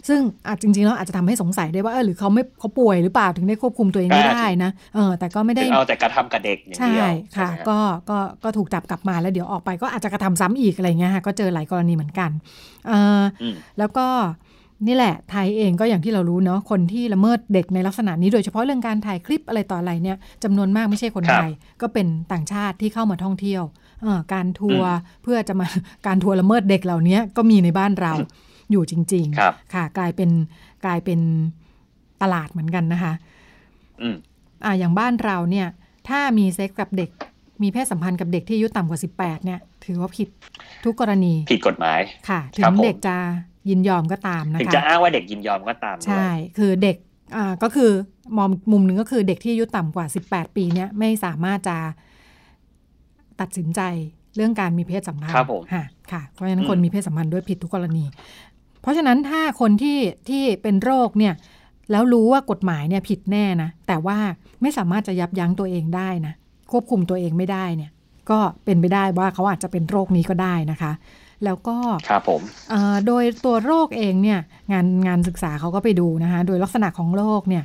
S1: ซึ่งอาจจริงๆแล้วอาจจะทำให้สงสัยได้ว่าเออหรือเขาไม่เขาป่วยหรือเปล่าถึงได้ควบคุมตัวเองไม่ได้นะเออแต่ก็ไม่ได้
S2: เอาแต่กระทำกับเด็กอย่างเดียวใช่
S1: ค่ะ ก็ก็ก็ถูกจับกลับมาแล้วเดี๋ยวออกไปก็อาจจะกระทำซ้ำอีกอะไรเงี้ยค่ะก็เจอหลายกรณีเหมือนกันเออแล้วก็ นี่แหละไทยเองก็อย่างที่เรารู้เนาะคนที่ละเมิดเด็กในลักษณะนี้โดยเฉพาะเรื่องการถ่ายคลิปอะไรต่ออะไรเนี่ยจำนวนมากไม่ใช่คนไทย ก็เป็นต่างชาติที่เข้ามาท่องเที่ยวการทัวร์เพื่อจะมาการทัวร์ละเมิดเด็กเหล่านี้ก็มีในบ้านเราอยู่จริง ๆค่ะ กลายเป็นกลายเป็นตลาดเหมือนกันนะคะอ่าอย่างบ้านเราเนี่ย ถ้ามีเซ็กกับเด็ก มีเพศสัมพันธ์กับเด็กที่อายุต่ำกว่า 18 เนี่ย ถือว่าผิดทุกกรณี
S2: ผิดกฎหมาย
S1: ค่ะ ถึงเด็กจะ ยินยอมก็ตามนะคะถึ
S2: งจะอ้างว่าเด็กยินยอมก็ตาม
S1: ใช่ คือเด็กอ่าก็คือมองมุมหนึ่งก็คือเด็กที่อายุต่ำกว่า 18 ปีเนี่ยไม่สามารถจะตัดสินใจเรื่องการมีเพศสัมพันธ์ค่ะค่ะ เพราะฉะนั้นคนมีเพศสัมพันธ์ด้วยผิดทุกกรณี เพราะฉะนั้นถ้าคนที่ที่เป็นโรคเนี่ยแล้วรู้ว่ากฎหมายเนี่ยผิดแน่นะ แต่ว่าไม่สามารถจะยับยั้งตัวเองได้นะ ควบคุมตัวเองไม่ได้เนี่ย ก็เป็นไปได้ว่าเขาอาจจะเป็นโรคนี้ก็ได้นะคะ แล้วก็
S2: ครับผม
S1: โดยตัวโรคเองเนี่ยงานงานศึกษาเขาก็ไปดูนะคะโดยลักษณะของโรคเนี่ย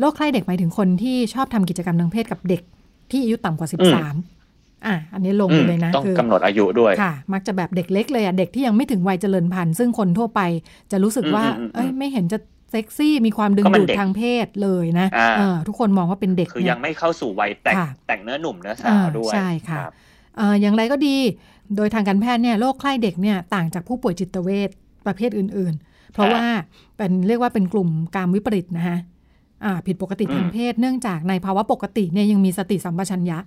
S1: โรคใคร่เด็กหมายถึงคนที่ชอบทำกิจกรรมทางเพศกับเด็กที่อายุต่ำกว่า 13อะอันนี้ลงไปเลยนะ
S2: ต้องกำหนดอายุด้วย
S1: ค่ะ มักจะแบบเด็กเล็กเลยอะเด็กที่ยังไม่ถึงวัยเจริญพันธุ์ซึ่งคนทั่วไปจะรู้สึกว่าเอ้ยไม่เห็นจะเซ็กซี่มีความดึงดูดทางเพศเลยนะทุกคนมองว่าเป็นเด็ก
S2: คือยังไม่เข้าสู่วัยแต่งแต่งเนื้อหนุ่มเนื้อสาวด้วย
S1: ใช่ค่ะอย่างไรก็ดี โดยทางการแพทย์เนี่ยโรคคล้เด็กเนี่ยต่างจากผู้ป่วยจิตเวชประเภทอื่น ๆ เพราะว่าเป็นเรียกว่าเป็นกลุ่มการวิปริตนะฮะผิดปกติทางเพศ เนื่องจากในภาวะปกติเนี่ยยังมีสติสัมปชัญญะ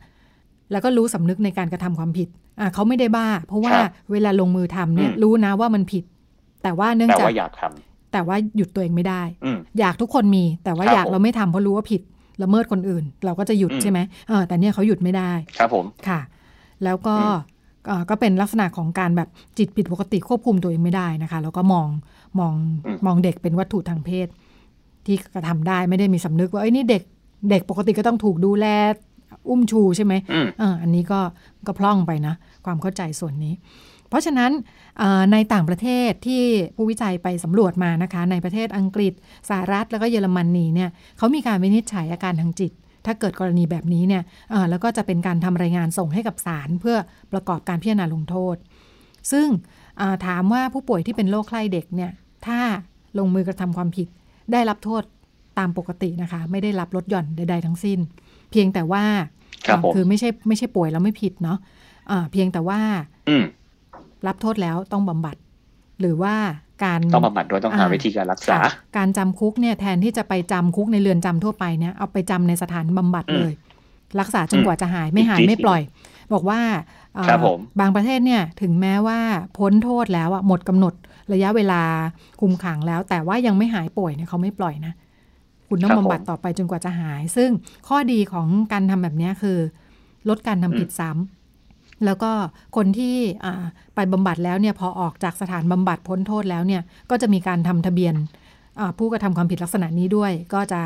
S1: แล้วก็รู้สำนึกในการกระทำความผิดอ่าเขาไม่ได้บ้า เพราะว่าเวลาลงมือทำเนี่ยรู้นะว่ามันผิด แต่ว่าเนื่องจากแต่
S2: ว่าอยากทำ
S1: แต่ว่าหยุดตัวเองไม่ได้ อยากทุกคนมี แต่ว่าอยากเราไม่ทำเพราะรู้ว่าผิดละเมิดคนอื่น เราก็จะหยุดใช่ไหมเออแต่เนี่ยเขาหยุดไม่ได้
S2: ครับผม
S1: ค่ะ แล้วก็ ก็เป็นลักษณะของการแบบจิตผิดปกติควบคุมตัวเองไม่ได้นะคะ แล้วก็มองมองมองเด็กเป็นวัตถุทางเพศ ที่กระทำได้ไม่ได้มีสำนึกว่าไอ้นี่เด็กเด็กปกติก็ต้องถูกดูแลอุ้มชูใช่ไหมอ่าอันนี้ก็ก็พล่องไปนะ ความเข้าใจส่วนนี้ เพราะฉะนั้นในต่างประเทศที่ผู้วิจัยไปสำรวจมานะคะ ในประเทศอังกฤษสหรัฐแล้วก็เยอรมนีเนี่ยเขามีการวินิจฉัยอาการทางจิต ถ้าเกิดกรณีแบบนี้เนี่ยแล้วก็จะเป็นการทำรายงานส่งให้กับศาลเพื่อประกอบการพิจารณาลงโทษ ซึ่งถามว่าผู้ป่วยที่เป็นโรคใคร่เด็กเนี่ยถ้าลงมือกระทำความผิด ได้รับโทษตามปกตินะคะ ไม่ได้รับลดหย่อนใด ๆ ทั้งสิ้น เพียงแต่ว่าคือไม่ใช่ไม่ใช่ป่วยแล้วไม่ผิดเนาะะเพียงแต่ว่ารับโทษแล้วต้องบำบัด หรือว่าการ
S2: ต้องบำบัดด้วยต้องหาวิธีการรักษา
S1: การจำคุกเนี่ยแทนที่จะไปจำคุกในเรือนจำทั่วไปเนี่ยเอาไปจำในสถานบำบัดเลย รักษาจนกว่าจะหายไม่หายไม่ปล่อย บอกว่าบางประเทศเนี่ยถึงแม้ว่าพ้นโทษแล้วอะหมดกำหนดระยะเวลาคุมขังแล้ว แต่ว่ายังไม่หายป่วยเนี่ยเขาไม่ปล่อยนะ คุณต้องบำบัดต่อไปจนกว่าจะหาย ซึ่งข้อดีของการทำแบบนี้คือ ลดการทำผิดซ้ แล้วก็คนที่ไปบำบัดแล้วเนี่ยพอออกจากสถานบำบัดพ้นโทษแล้วเนี่ยก็จะมีการทำทะเบียนผู้กระทำความผิดลักษณะนี้ด้วย ก็จะ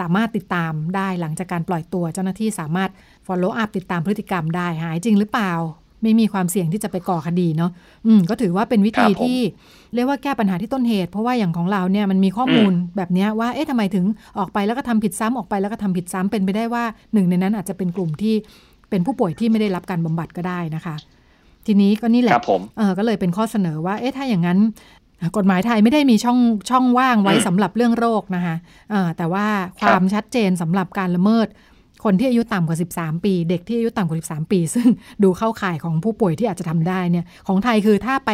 S1: สามารถติดตามได้หลังจากการปล่อยตัว เจ้าหน้าที่สามารถ follow up ติดตามพฤติกรรมได้หายจริงหรือเปล่า ไม่มีความเสี่ยงที่จะไปก่อคดีเนาะอืมก็ถือว่าเป็นวิธีที่เรียกว่าแก้ปัญหาที่ต้นเหตุ เพราะว่าอย่างของเราเนี่ยมันมีข้อมูลแบบนี้ว่าเอ๊ะทำไมถึงออกไปแล้วก็ทำผิดซ้ำออกไปแล้วก็ทำผิดซ้ำเป็นไปได้ว่าหนึ่งในนั้นอาจจะเป็นกลุ่มที่ เป็นผู้ป่วยที่ไม่ได้รับการบำบัดก็ได้นะคะ ทีนี้ก็นี่แหละเออก็เลยเป็นข้อเสนอว่าเอ๊ะถ้าอย่างนั้น กฎหมายไทยไม่ได้มีช่องช่องว่างไว้สำหรับเรื่องโรคนะคะแต่ว่าความชัดเจนสำหรับการละเมิดคนที่อายุต่ำกว่า 13 ปี เด็กที่อายุต่ำกว่า 13 ปี ซึ่งดูเข้าข่ายของผู้ป่วยที่อาจจะทำได้เนี่ยของไทยคือถ้าไป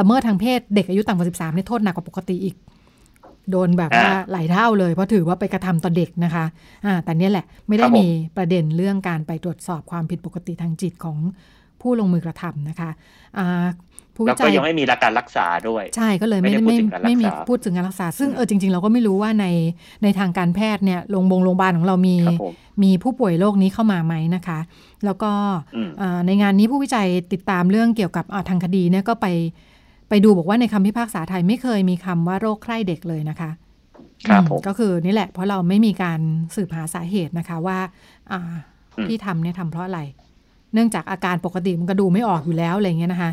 S1: ละเมิดทางเพศเด็กอายุต่ำกว่า 13เนี่ยโทษหนักกว่าปกติอีก โดนแบบว่าหลายเท่าเลย เพราะถือว่าไปกระทำต่อเด็กนะคะะแต่เนี่ยแหละไม่ได้มีประเด็นเรื่องการไปตรวจสอบความผิดปกติทางจิตของผู้ลงมือกระทำนะคะ
S2: ผู้วิจัยก็ยังไม่มีการรักษาด้วย
S1: ใช่ก็เลยไม่ไม่ไม่มีพูดถึงการรักษา ซึ่งเออจริง ๆ เราก็ไม่รู้ว่าในในทางการแพทย์เนี่ยโรงพยาบาลของเรามีมีผู้ป่วยโรคนี้เข้ามาไหมนะคะ แล้วก็ในงานนี้ผู้วิจัยติดตามเรื่องเกี่ยวกับทางคดีเนี่ยก็ไป ไปดูบอกว่าในคำพิพากษาไทยไม่เคยมีคำว่าโรคไข้เด็กเลยนะคะ
S2: ครับ
S1: ก็คือนี่แหละ เพราะเราไม่มีการสืบหาสาเหตุนะคะว่าที่ทำเนี่ยทำเพราะอะไร เนื่องจากอาการปกติมันก็ดูไม่ออกอยู่แล้วอะไรเงี้ยนะคะ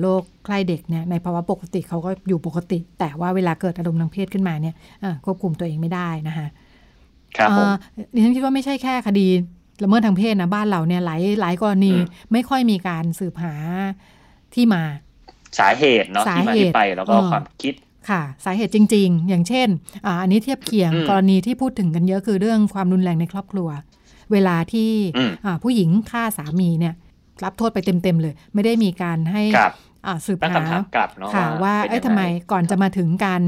S1: โรคใครเด็กเนี่ยในภาวะปกติเขาก็อยู่ปกติ แต่ว่าเวลาเกิดอารมณ์ทางเพศขึ้นมาเนี่ยควบคุมตัวเองไม่ได้นะคะ
S2: ครับ
S1: ดิฉันคิดว่าไม่ใช่แค่คดีละเมิดทางเพศนะบ้านเราเนี่ยหลายหลายกรณีไม่ค่อยมีการสืบหาที่มา
S2: สาเหตุเนาะที่มาที่ไปแล้วก็ความคิด
S1: ค่ะ สาเหตุจริง ๆ อย่างเช่นออันนี้เทียบเคียงกรณีที่พูดถึงกันเยอะคือเรื่องความรุนแรงในครอบครัว เวลาที่ผู้หญิงฆ่าสามีเนี่ย รับโทษไปเต็ม ๆ เลย ไม่ได้มีการให้สืบหาค่ะว่าเอ้ทำไมก่อนจะมาถึงการ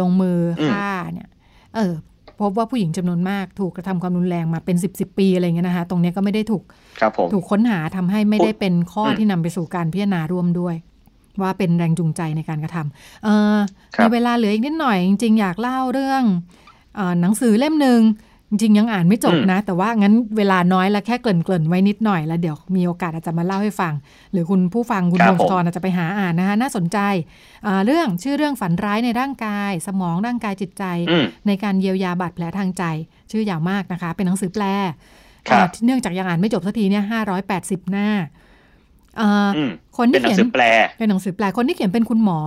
S1: ลงมือฆ่าเนี่ยเออพบว่าผู้หญิงจำนวนมากถูกกระทำความรุนแรงมาเป็นสิบสิบปีอะไรเงี้ยนะคะ ตรงนี้ก็ไม่ได้ถูกถูกค้นหาทำให้ไม่ได้เป็นข้อที่นำไปสู่การพิจารณาร่วมด้วย ว่าเป็นแรงจูงใจในการกระทำเออในเวลาเหลืออีกนิดหน่อย จริง ๆ อยากเล่าเรื่องอหนังสือเล่มหนึ่งจริงยังอ่านไม่จบนะ แต่ว่างั้นเวลาน้อยแล้วแค่เกริ่นๆไว้นิดหน่อยแล้วเดี๋ยวมีโอกาสอาจจะมาเล่าให้ฟัง หรือคุณผู้ฟังคุณพงศธรอาจจะไปหาอ่านนะคะน่าสนใจเรื่องชื่อเรื่องฝันร้ายในร่างกาย สมองร่างกายจิตใจ ในการเยียวยาบาดแผลทางใจ ชื่อยาวมากนะคะ เป็นหนังสือแปลเนื่องจากยังอ่านไม่จบสักทีเนี่ยห้าร้อยแปดสิบหน้า คนที่เขียนเป็นหนังสือแปลคนที่เขียนเป็นคุณหมอ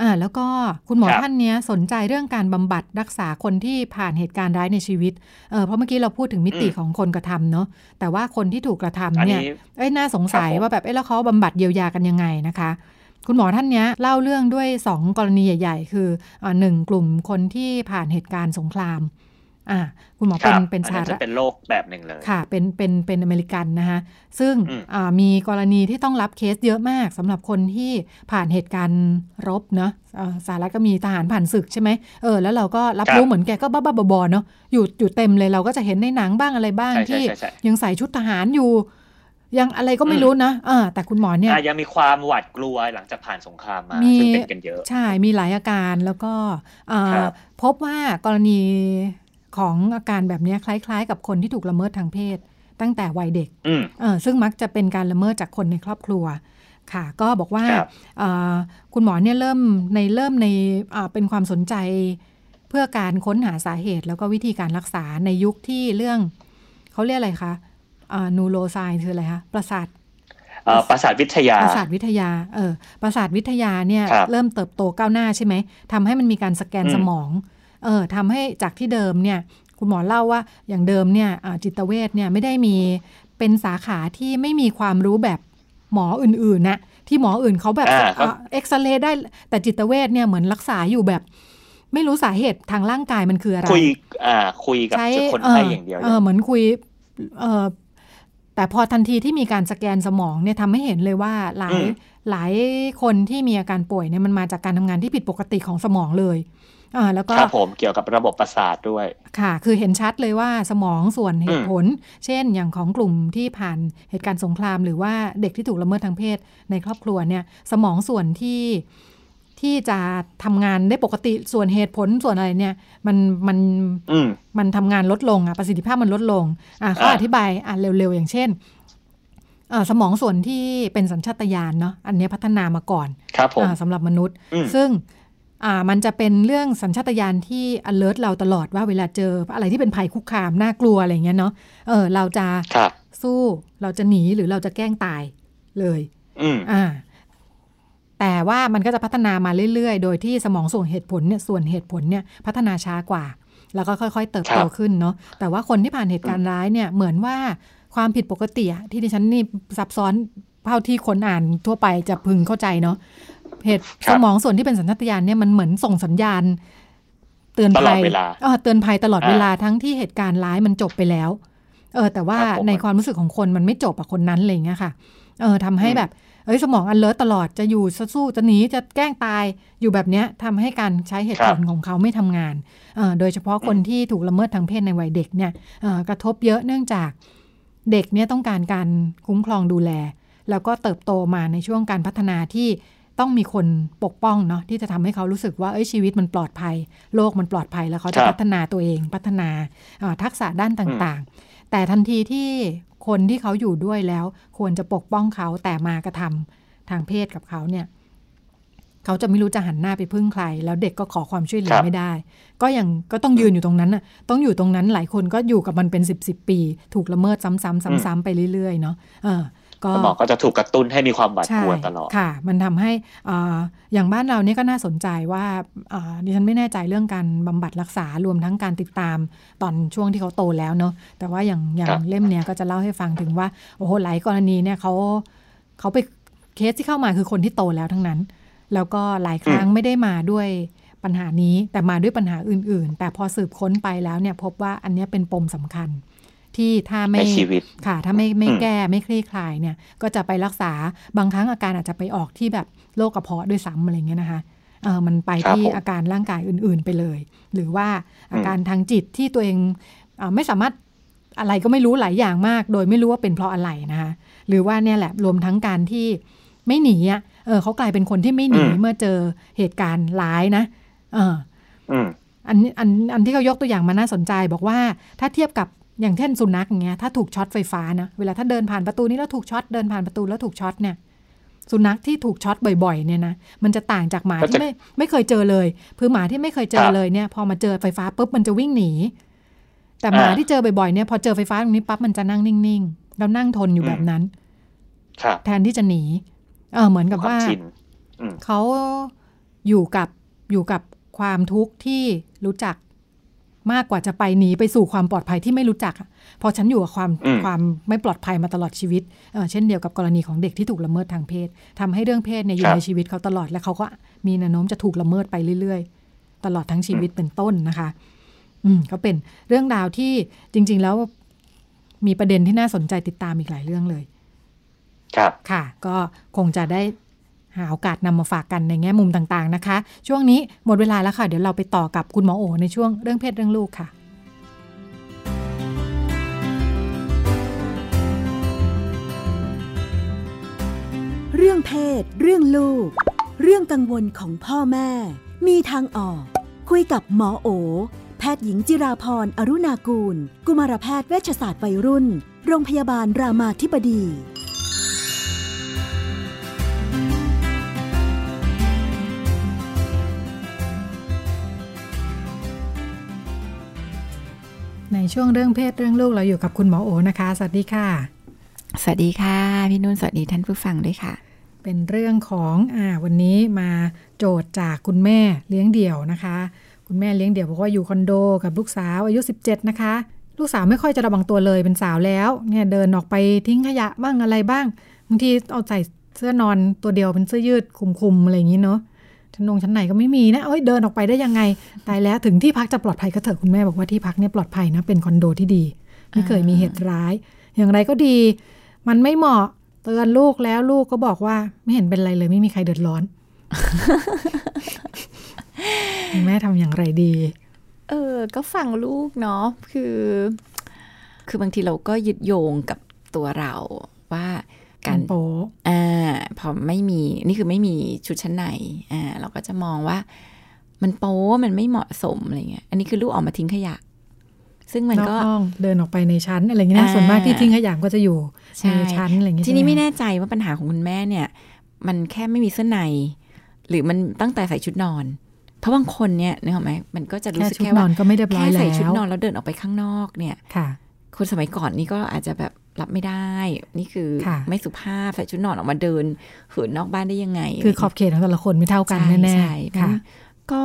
S1: อ่าแล้วก็คุณหมอท่านนี้สนใจเรื่องการบำบัดรักษาคนที่ผ่านเหตุการณ์ร้ายในชีวิตเออเพราะเมื่อกี้เราพูดถึงมิติของคนกระทำเนาะแต่ว่าคนที่ถูกกระทำเนี่ยเอ้ยน่าสงสัยว่าแบบเอ้แล้วเขาบำบัดเยียวยากันยังไงนะคะ คุณหมอท่านนี้เล่าเรื่องด้วย 2 กรณีใหญ่ ๆ คืออหนึ่งกลุ่มคนที่ผ่านเหตุการณ์สงคราม อ่าคุณหมอเป็นเป็นชา
S2: จะเป็นโรคแบบหนึ่งเลย
S1: ค่ะ เป็นเป็นเป็นอเมริกันนะคะซึ่งอ่ามีกรณีที่ต้องรับเคสเยอะมากสำหรับคนที่ผ่านเหตุการณ์รบเนาะสหรัฐก็มีทหารผ่านศึกใช่ไหมเออแล้วเราก็รับรู้เหมือนแกก็บ้าๆบอๆเนาะอยู่อยู่เต็มเลยเราก็จะเห็นในหนังบ้างอะไรบ้างที่ยังใส่ชุดทหารอยู่ยังอะไรก็ไม่รู้นะอ่าแต่คุณหมอเนี่ย
S2: ยังมีความหวาดกลัวหลังจากผ่านสงครามมาซึ่งเป็นกันเยอะ ใช่
S1: มีหลายอาการแล้วก็พบว่ากรณี ของอาการแบบนี้คล้าย ๆ กับคนที่ถูกละเมิดทางเพศ ตั้งแต่วัยเด็กเออซึ่งมักจะเป็นการละเมิดจากคนในครอบครัวค่ะ ก็บอกว่าคุณหมอเนี่ยเริ่มในเริ่มในเป็นความสนใจเพื่อการค้นหาสาเหตุ แล้วก็วิธีการรักษาในยุคที่เรื่องเขาเรียกอะไรคะนูโรไซน์คืออะไรคะประสาท
S2: ประสาทวิทยา
S1: ประสาทวิทยาเออประสาทวิทยาเนี่ยเริ่มเติบโตก้าวหน้าใช่ไหมทำให้มันมีการสแกนสมอง เออทำให้จากที่เดิมเนี่ยคุณหมอเล่าว่าอย่างเดิมเนี่ยจิตเวชเนี่ยไม่ได้มีเป็นสาขาที่ไม่มีความรู้แบบหมออื่นๆนะที่หมออื่นเขาแบบเอ็กซเรย์ได้แต่จิตเวชเนี่ยเหมือนรักษาอยู่แบบ ไม่รู้สาเหตุทางร่างกายมันคืออะไร
S2: คุยอ่าคุยกับคนไข้อย่างเดียวเอ
S1: อเหมือนคุยเออแต่พอทันทีที่มีการสแกนสมองเนี่ยทำให้เห็นเลยว่าหลายหลายคนที่มีอาการป่วยเนี่ยมันมาจากการทำงานที่ผิดปกติของสมองเลย อ่าแล้วก็
S2: ครับผมเกี่ยวกับระบบประสาทด้วย
S1: ค่ะ คือเห็นชัดเลยว่าสมองส่วนเหตุผล เช่นอย่างของกลุ่มที่ผ่านเหตุการณ์สงคราม หรือว่าเด็กที่ถูกละเมิดทางเพศในครอบครัวเนี่ย สมองส่วนที่ที่จะทำงานได้ปกติส่วนเหตุผลส่วนอะไรเนี่ย มันมันมันทำงานลดลงอะประสิทธิภาพมันลดลงอ่าเขาอธิบายอ่าเร็วๆ อย่างเช่นเอ่อสมองส่วนที่เป็นสัญชาตญาณเนาะอันเนี้ยพัฒนามาก่อน
S2: ครับผม
S1: อ่าสำหรับมนุษย์
S2: อืม
S1: ซึ่งอ่า มันจะเป็นเรื่องสัญชาตญาณที่ alert เราตลอดว่าเวลาเจออะไรที่เป็นภัยคุกคามน่ากลัวอะไรเงี้ยเนาะเออเราจะ
S2: ครับ
S1: สู้เราจะหนีหรือเราจะแกล้งตายเลย
S2: อืม
S1: อ่าแต่ว่ามันก็จะพัฒนามาเรื่อย ๆ โดยที่สมองส่วนเหตุผลเนี่ยส่วนเหตุผลเนี่ยพัฒนาช้ากว่า แล้วก็ค่อย ๆ เติบโต
S2: ครับ
S1: ขึ้นเนาะแต่ว่าคนที่ผ่านเหตุการณ์ร้ายเนี่ยเหมือนว่าความผิดปกติอะที่ดิฉันนี่ซับซ้อนเท่าที่คนอ่านทั่วไปจะพึงเข้าใจเนาะ เหตุ
S2: ครับ
S1: สมองส่วนที่เป็นสัญชาตญาณเนี่ยมันเหมือนส่งสัญญาณ เตือน
S2: ตลอ
S1: ภั
S2: ด
S1: ย
S2: เวลา
S1: เออเตือนภัยตลอด
S2: อ่า
S1: เวลาทั้งที่เหตุการณ์ร้ายมันจบไปแล้ว เออ แต่ว่า
S2: ครับผม
S1: ในความรู้สึกของคนมันไม่จบอะคนนั้นอะไรอย่างเงี้ยค่ะ เออทำให้
S2: อืม
S1: แบบเอ้ยสมองอันเลิศตลอดจะอยู่จะสู้จะหนีจะแกล้งตายอยู่แบบเนี้ยทำให้การใช้เหตุผลของเขาไม่ทำงานเออโดยเฉพาะคนที่ถูกละเมิดทางเพศในวัยเด็กเนี่ยเอ่อกระทบเยอะเนื่องจากเด็กเนี่ยต้องการการคุ้มครองดูแล แล้วก็เติบโตมาในช่วงการพัฒนาที่ ต้องมีคนปกป้องเนาะที่จะทำให้เขารู้สึกว่าเอ้ยชีวิตมันปลอดภัย โลกมันปลอดภัยแล้วเขาจะ
S2: ครับ
S1: พัฒนาตัวเองพัฒนาเอ่อทักษะด้านต่างๆ แต่ทันทีที่คนที่เขาอยู่ด้วยแล้ว ควรจะปกป้องเขาแต่มากระทำทางเพศกับเขาเนี่ยเขาจะไม่รู้จะหันหน้าไปพึ่งใคร แล้วเด็กก็ขอความช่วยเหลื
S2: ค
S1: อ
S2: รับ
S1: ไม่ได้ ก็ยังก็ต้องยืนอยู่ตรงนั้นน่ะต้องอยู่ตรงนั้นหลายคนก็อยู่กับมันเป็นสิบสิบปี ถูกละเมิดซ้ำๆซ้ำๆไปเรื่อยๆเนาะเออก็
S2: สมองก็จะถูกกระตุ้นให้มีความหวาด
S1: ใช่
S2: กลัวตลอด
S1: ค่ะ มันทำให้อ่าอย่างบ้านเราเนี่ยก็น่าสนใจว่าอ่าดิฉันไม่แน่ใจเรื่องการบำบัดรักษารวมทั้งการติดตามตอนช่วงที่เขาโตแล้วเนาะแต่ว่าอย่างอย่า
S2: ครั
S1: ง
S2: บ
S1: เล่มเนี้ยก็จะเล่าให้ฟังถึงว่าโอ้โหหลายกรณีเนี่ยเขาเขาไปเคสที่เข้ามาคือคนที่โตแล้วทั้งนั้น แล้วก็หลายครั้งไม่ได้มาด้วยปัญหานี้แต่มาด้วยปัญหาอื่น ๆ แต่พอสืบค้นไปแล้วเนี่ยพบว่าอันเนี้ยเป็นปมสำคัญ ที่ถ้าไม่
S2: ในชีวิต
S1: ค่ะ ถ้าไม่ไม่
S2: อืม
S1: แก้ไม่คลี่คลายเนี่ย ก็จะไปรักษาบางครั้งอาการอาจจะไปออกที่แบบโรคกระเพาะด้วยซ้ำอะไรเงี้ยนะคะเออมันไป
S2: ครับ
S1: ที่
S2: ผม
S1: อาการร่างกายอื่น ๆไปเลย หรือว่าอาการทางจิตที่ตัวเองเออไม่สามารถอะไรก็ไม่รู้หลายอย่างมาก โดยไม่รู้ว่าเป็นเพราะอะไรนะคะหรือว่าเนี่ยแหละรวมทั้งการที่ไม่หนีอะเออเขากลายเป็นคนที่ไม่หนี
S2: อืม
S1: เมื่อเจอเหตุการณ์ร้ายนะ เออ
S2: อืม
S1: อันนี้อันอันที่เขายกตัวอย่างมาน่าสนใจบอกว่าถ้าเทียบกับ อย่างเช่นสุนัขอย่างเงี้ยถ้าถูกช็อตไฟฟ้านะเวลาถ้าเดินผ่านประตูนี้แล้วถูกช็อตเดินผ่านประตูแล้วถูกช็อตเนี่ยสุนัขที่ถูกช็อตบ่อยๆเนี่ยนะมันจะต่างจากหมา
S2: ก็จะ
S1: ที่ไม่ไม่เคยเจอเลยคือหมาที่ไม่เคยเจอ
S2: ครับ
S1: เลยเนี่ย พอมาเจอไฟฟ้าปุ๊บมันจะวิ่งหนี แต่หมา
S2: อ่า
S1: ที่เจอบ่อยๆเนี่ยพอเจอไฟฟ้าตรงนี้ปั๊บมันจะนั่งนิ่งๆแล้วนั่งทนอยู่
S2: อืม
S1: แบบนั้น
S2: ครับ
S1: แทนที่จะหนี เออเหมือนกับ
S2: ความ
S1: ว่า
S2: ชินอืม
S1: เขาอยู่กับอยู่กับความทุกข์ที่รู้จัก มากกว่าจะไปหนีไปสู่ความปลอดภัยที่ไม่รู้จักอะพอฉันอยู่กับความ
S2: อืม
S1: ความไม่ปลอดภัยมาตลอดชีวิตเออเช่นเดียวกับกรณีของเด็กที่ถูกละเมิดทางเพศทำให้เรื่องเพศเนี่ยอยู่ในชีวิตเขาตลอดและเขาก็มีแนวโน้มจะถูกละเมิดไปเรื่อย ๆ ตลอดทั้งชีวิตเป็นต้นนะคะ อืมก็เป็นเรื่องราวที่จริง ๆ แล้วมีประเด็นที่น่าสนใจติดตามอีกหลายเรื่องเลย
S2: ครับ
S1: ค่ะ ก็คงจะได้ หาโอกาสนำมาฝากกันในแง่มุมต่างๆนะคะ ช่วงนี้หมดเวลาแล้วค่ะ เดี๋ยวเราไปต่อกับคุณหมอโอในช่วงเรื่องเพศเรื่องลูกค่ะ
S3: เรื่องเพศ เรื่องลูก เรื่องกังวลของพ่อแม่ มีทางออก คุยกับหมอโอ แพทย์หญิงจิราพรอรุณากูล กุมารแพทย์เวชศาสตร์วัยรุ่น โรงพยาบาลรามาธิบดี
S1: ในช่วงเรื่องเพศเรื่องลูกเราอยู่กับคุณหมอโอนะคะ สวัสดีค่ะ
S4: สวัสดีค่ะ พี่นุ่นสวัสดีท่านผู้ฟังด้วยค่ะ
S1: เป็นเรื่องของอ่าวันนี้มาโจทย์จากคุณแม่เลี้ยงเดี่ยวนะคะ คุณแม่เลี้ยงเดี่ยวบอกว่าอยู่คอนโดกับลูกสาวอายุ 17 นะคะ ลูกสาวไม่ค่อยจะระวังตัวเลยเป็นสาวแล้วเนี่ยเดินออกไปทิ้งขยะบ้างอะไรบ้างบางทีเอาใส่เสื้อนอนตัวเดียวเป็นเสื้อยืดคลุมๆอะไรอย่างนี้เนาะ ชั้นนงชั้นไหนก็ไม่มีนะเอ้ยเดินออกไปได้ยังไงตายแล้วถึงที่พักจะปลอดภัยก็เถอะคุณแม่บอกว่าที่พักเนี่ยปลอดภัยนะเป็นคอนโดที่ดี ไม่เคยมีเหตุร้าย อย่างไรก็ดี มันไม่เหมาะเตือนลูกแล้วลูกก็บอกว่าไม่เห็นเป็นไรเลยไม่มีใครเดือดร้อนแม่ทำอย่างไรดี
S4: เออ ก็ฟังลูกเนาะ คือ คือบางทีเราก็ยึดโยงกับตัวเราว่า การ
S1: โป๊
S4: อ่าพอไม่มีนี่คือไม่มีชุดชั้นในอ่าเราก็จะมองว่ามันโป๊มันไม่เหมาะสมอะไรเงี้ยอันนี้คือลูกออกมาทิ้งขยะ ซึ่งมัน
S1: นอก
S4: ก็
S1: ห้องเดินออกไปในชั้นอะไรอย่างเงี้ยนะ
S4: อ่า
S1: ส่วนมากที่ทิ้งขยะก็จะอยู่
S4: ใช่
S1: ในชั้นอะไรอย่างเงี้ย
S4: ทีนี้
S1: ใช่ห
S4: ไม่แน่ใจว่าปัญหาของคุณแม่เนี่ย มันแค่ไม่มีเสื้อใน หรือมันตั้งแต่ใส่ชุดนอน เพราะบางคนเนี่ยนึกออกไหมมันก็จะรู้
S1: แค่
S4: สึก
S1: ชุด
S4: แค่
S1: นอ
S4: ว่าน
S1: ก็ไม่เรียบร้อ
S4: แค่
S1: ยแล้ว
S4: ใส่ชุดนอนแล้วเดินออกไปข้างนอกเนี่ย
S1: ค่ะ
S4: คนสมัยก่อนนี่ก็อาจจะแบบรับไม่ได้ นี่คือ
S1: ค่ะ
S4: ไม่สุภาพใส่ชุดนอนออกมาเดินเหินนอกบ้านได้ยังไง
S1: คือขอบเขตของแต่ละคนไม่เท่ากัน
S4: ใช่
S1: แน่
S4: ใช่
S1: ๆค่ะ
S4: ก็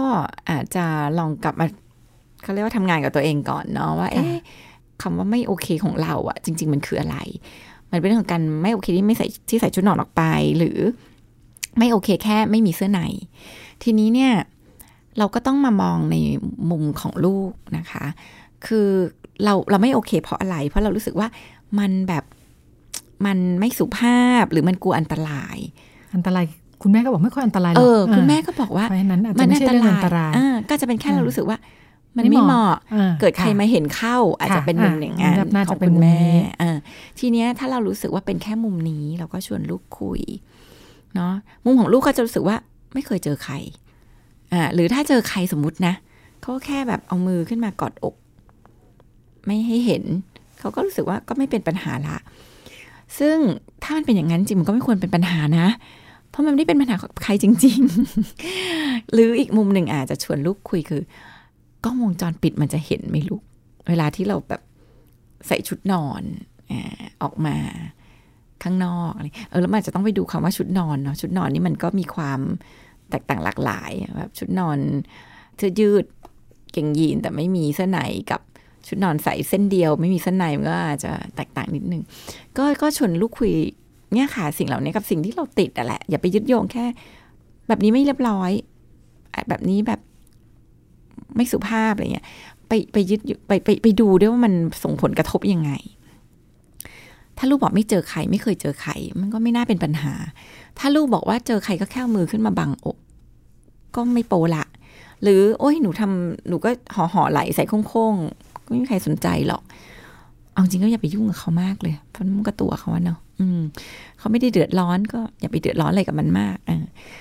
S4: อาจจะลองกลับมาเขาเรียกว่าทำงานกับตัวเองก่อนเนาะว่า
S1: ค่ะ
S4: เอ๊ะคำว่าไม่โอเคของเราอะจริง ๆ มันคืออะไร มันเป็นเรื่องของการไม่โอเคที่ไม่ใส่ที่ใส่ชุดนอนออกไป หรือไม่โอเคแค่ไม่มีเสื้อใน ทีนี้เนี่ย เราก็ต้องมามองในมุมของลูกนะคะ คือเราเราไม่โอเค เพราะอะไร เพราะเรารู้สึกว่ามันแบบมันไม่สุภาพหรือมันกลัวอันตราย
S1: อันตรายคุณแม่ก็บอกไม่ค่อยอันตรายหร
S4: เอ
S1: อก
S4: อคุณแม่ก็บอกว่า
S1: เพราะฉะนั้นอาจจะไม่ใช่เรื่องอันตราย
S4: อ่าก็จะเป็นแค่เรา
S1: อ่า
S4: รู้สึกว่า มันไม่เหมาะ
S1: อ่
S4: เกิดใคระมาเห็นเข้า อาจจะ
S1: ค่ะ
S4: เป็นมุม
S1: อ่า
S4: อย่างนั้น
S1: น่า
S4: ข
S1: จะ
S4: อง
S1: เป็น
S4: คุณ
S1: มุม
S4: แม่
S1: นี้
S4: อ่าทีเนี้ยถ้าเรารู้สึกว่าเป็นแค่มุมนี้ เราก็ชวนลูกคุยเนาะมุมของลูกก็จะรู้สึกว่าไม่เคยเจอใครอ่าหรือถ้าเจอใครสมมุตินะเขาก็แค่แบบเอามือขึ้นมากอดอก ไม่ให้เห็น เขาก็รู้สึกว่าก็ไม่เป็นปัญหาละ ซึ่งถ้ามันเป็นอย่างนั้นจริงมันก็ไม่ควรเป็นปัญหานะ เพราะมันไม่ได้เป็นปัญหาของใครจริง ๆ หรืออีกมุมหนึ่งอาจจะชวนลูกคุยคือกล้องวงจรปิดมันจะเห็นไหมลูก เวลาที่เราแบบใส่ชุดนอนออกมาข้างนอกอะไรเออแล้วมันอาจจะต้องไปดูคำว่าชุดนอนเนาะชุดนอนนี่มันก็มีความแตกต่างหลากหลายแบบชุดนอนเสื้อยืดเก่งยีนแต่ไม่มีเสื้อในกับ ชุดนอนใส่เส้นเดียว ไม่มีเส้นในมันก็อาจจะแตกต่างนิดนึง ก็ก็ชวนลูกคุยเนี่ยค่ะสิ่งเหล่านี้กับสิ่งที่เราติดอะแหละ อย่าไปยึดโยงแค่ แบบนี้ไม่เรียบร้อย แบบนี้แบบไม่สุภาพอะไรเงี้ยไปไปยึดอยู่ไปไปไปดูด้วยว่ามันส่งผลกระทบยังไง ถ้าลูกบอกไม่เจอใครไม่เคยเจอใครมันก็ไม่น่าเป็นปัญหา ถ้าลูกบอกว่าเจอใครก็แค่เอามือขึ้นมาบังอกก็ไม่โปละหรือโอ้ยหนูทำหนูก็ห่อห่อไหลใส่โค้ง ไม่มีใครสนใจหรอก เอาจริงก็อย่าไปยุ่งกับเขามากเลยเพราะมันก็ตัวเขาเนาะอืม เขาไม่ได้เดือดร้อนก็อย่าไปเดือดร้อนอะไรกับมันมากอ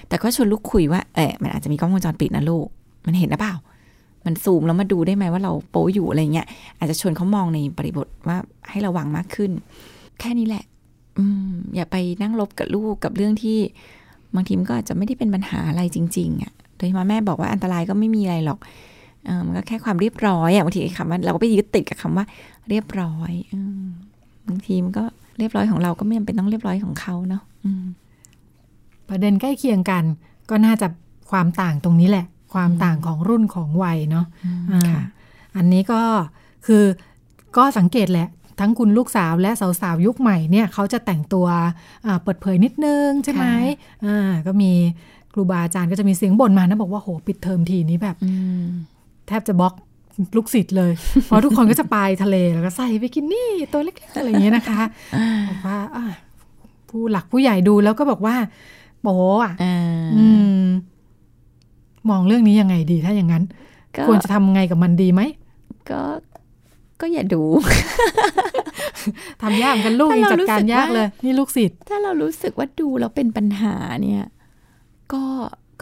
S4: แต่ก็ชวนลูกคุยว่าเออมันอาจจะมีกล้องวงจรปิดนะลูก มันเห็นหรือเปล่า มันซูมแล้วมาดูได้ไหมว่าเราโป๊อยู่อะไรเงี้ย อาจจะชวนเขามองในบริบทว่าให้ระวังมากขึ้น แค่นี้แหละ อืม อย่าไปนั่งลบกับลูกกับเรื่องที่ บางทีมันก็อาจจะไม่ได้เป็นปัญหาอะไรจริง ๆอะ่ะ โดยเฉพาะแม่บอกว่าอันตรายก็ไม่มีอะไรหรอก มันก็แค่ความเรียบร้อยอะ่ะบางทีคำว่าเราก็ไปยึดติดกับคำว่า เรียบร้อยอืมบางทีมันก็เรียบร้อยของเราก็ไม่จำเป็นต้องเรียบร้อยของเขาเนาะอืม
S1: ประเด็นใกล้เคียงกัน ก็น่าจะความต่างตรงนี้แหละ ความต่างของรุ่นของวัยเนาะอ่า
S4: ค่ะ
S1: อันนี้ก็คือก็สังเกตแหละทั้งคุณลูกสาวและสาวๆยุคใหม่เนี่ยเขาจะแต่งตัวอ่าเปิดเผยนิดนึงใช่ไหมอ่าก็มีครูบาอาจารย์ก็จะมีเสียงบ่นมานะบอกว่าโหปิดเทอมทีนี้แบบ
S4: อืม
S1: แทบจะบล็อกลูกศิษย์เลย เพราะทุกคนก็จะไปทะเลแล้วก็ใส่ไปกินนี่ตัวเล็กๆอะไรอย่างเงี้ยนะคะบอกว่าอะผู้หลักผู้ใหญ่ดูแล้วก็บอกว่าโป๊อะ
S4: อ่า
S1: อืมมองเรื่องนี้ยังไงดีถ้าอย่างนั้น
S4: ก็
S1: ควรจะทำไงกับมันดีไหม
S4: ก็ก็อย่าดู
S1: ทำยากเหมือนกันลูก
S4: ถ้า
S1: ยัง
S4: เรา
S1: จัดการ
S4: รู้สึก
S1: ยาก
S4: ว่า
S1: เลย นี่ลูกศิษย์
S4: ถ้าเรารู้สึกว่าดูแล้วเป็นปัญหาเนี่ย ก็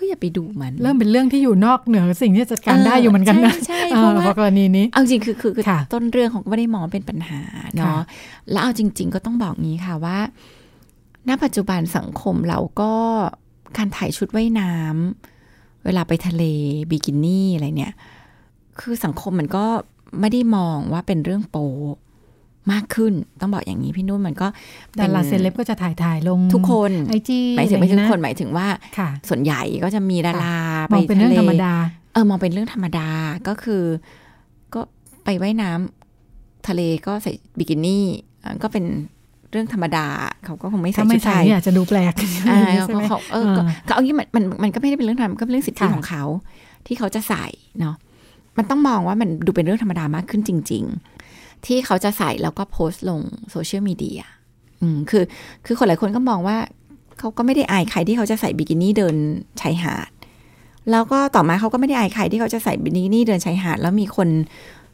S4: ก็อย่าไปดูมัน
S1: เริ่มเป็นเรื่องที่อยู่นอกเหนือสิ่งที่จะจัดการได้อยู่เหมือนกันนะ
S4: ใช่
S1: เอ
S4: ใช่เพ
S1: อ
S4: ราะ
S1: เพ
S4: ว่า
S1: ราะกรณีนี้
S4: เอาจริงคือคือคือ
S1: ค่ะ
S4: ต้นเรื่องของก็ไม่ได้มองว่าเป็นปัญหาเนาะ
S1: ค่ะ
S4: แล้วเอาจริง ๆ ก็ต้องบอกงี้ค่ะว่า ณปัจจุบันสังคมเราก็การถ่ายชุดว่ายน้ำเวลาไปทะเลบิกินี่อะไรเนี่ย คือสังคมมันก็ไม่ได้มองว่าเป็นเรื่องโป มากขึ้นต้องบอกอย่างนี้พี่นุ่นมันก็ป็
S1: ดานราเซเลบก็จะถ่ายถ่ายลง
S4: ทุกคน
S1: ไอจี
S4: หมายถึงไม่ใช่ทุกคนหมายถึงว่า
S1: ค่ะ
S4: ส่วนใหญ่ก็จะมีดารา
S1: ม
S4: ไป
S1: องเป็นเรื่อง
S4: ทะล
S1: ธรรมดา
S4: เออมองเป็นเรื่องธรรมดาก็คือ ก็ไปไว่ายน้ำทะเลก็ใส่บิกินี่อะก็เป็นเรื่องธรรมดา เขาก็คงไม่ใส่
S1: ถ้าไม่
S4: ชุดไท
S1: ใส่
S4: ย
S1: เนี่ยอาจจะดูแปลก
S4: อ่า
S1: ใช่ไหม
S4: เขาเออก็ก็เอางี้มันมันมันก็ไม่ได้เป็นเรื่องธรรมก็เป็นเรื่องสิทธิ
S1: ค่ะ
S4: ของเขา ที่เขาจะใส่เนาะมันต้องมองว่ามันดูเป็นเรื่องธรรมดามากขึ้นจริง ๆ ที่เขาจะใส่แล้วก็โพสต์ลงโซเชียลมีเดียอืมคือ คือคนหลายคนก็มองว่าเขาก็ไม่ได้อายใครที่เขาจะใส่บิกินี่เดินชายหาด แล้วก็ต่อมาเขาก็ไม่ได้อายใครที่เขาจะใส่บิกินี่เดินชายหาด แล้วมีคน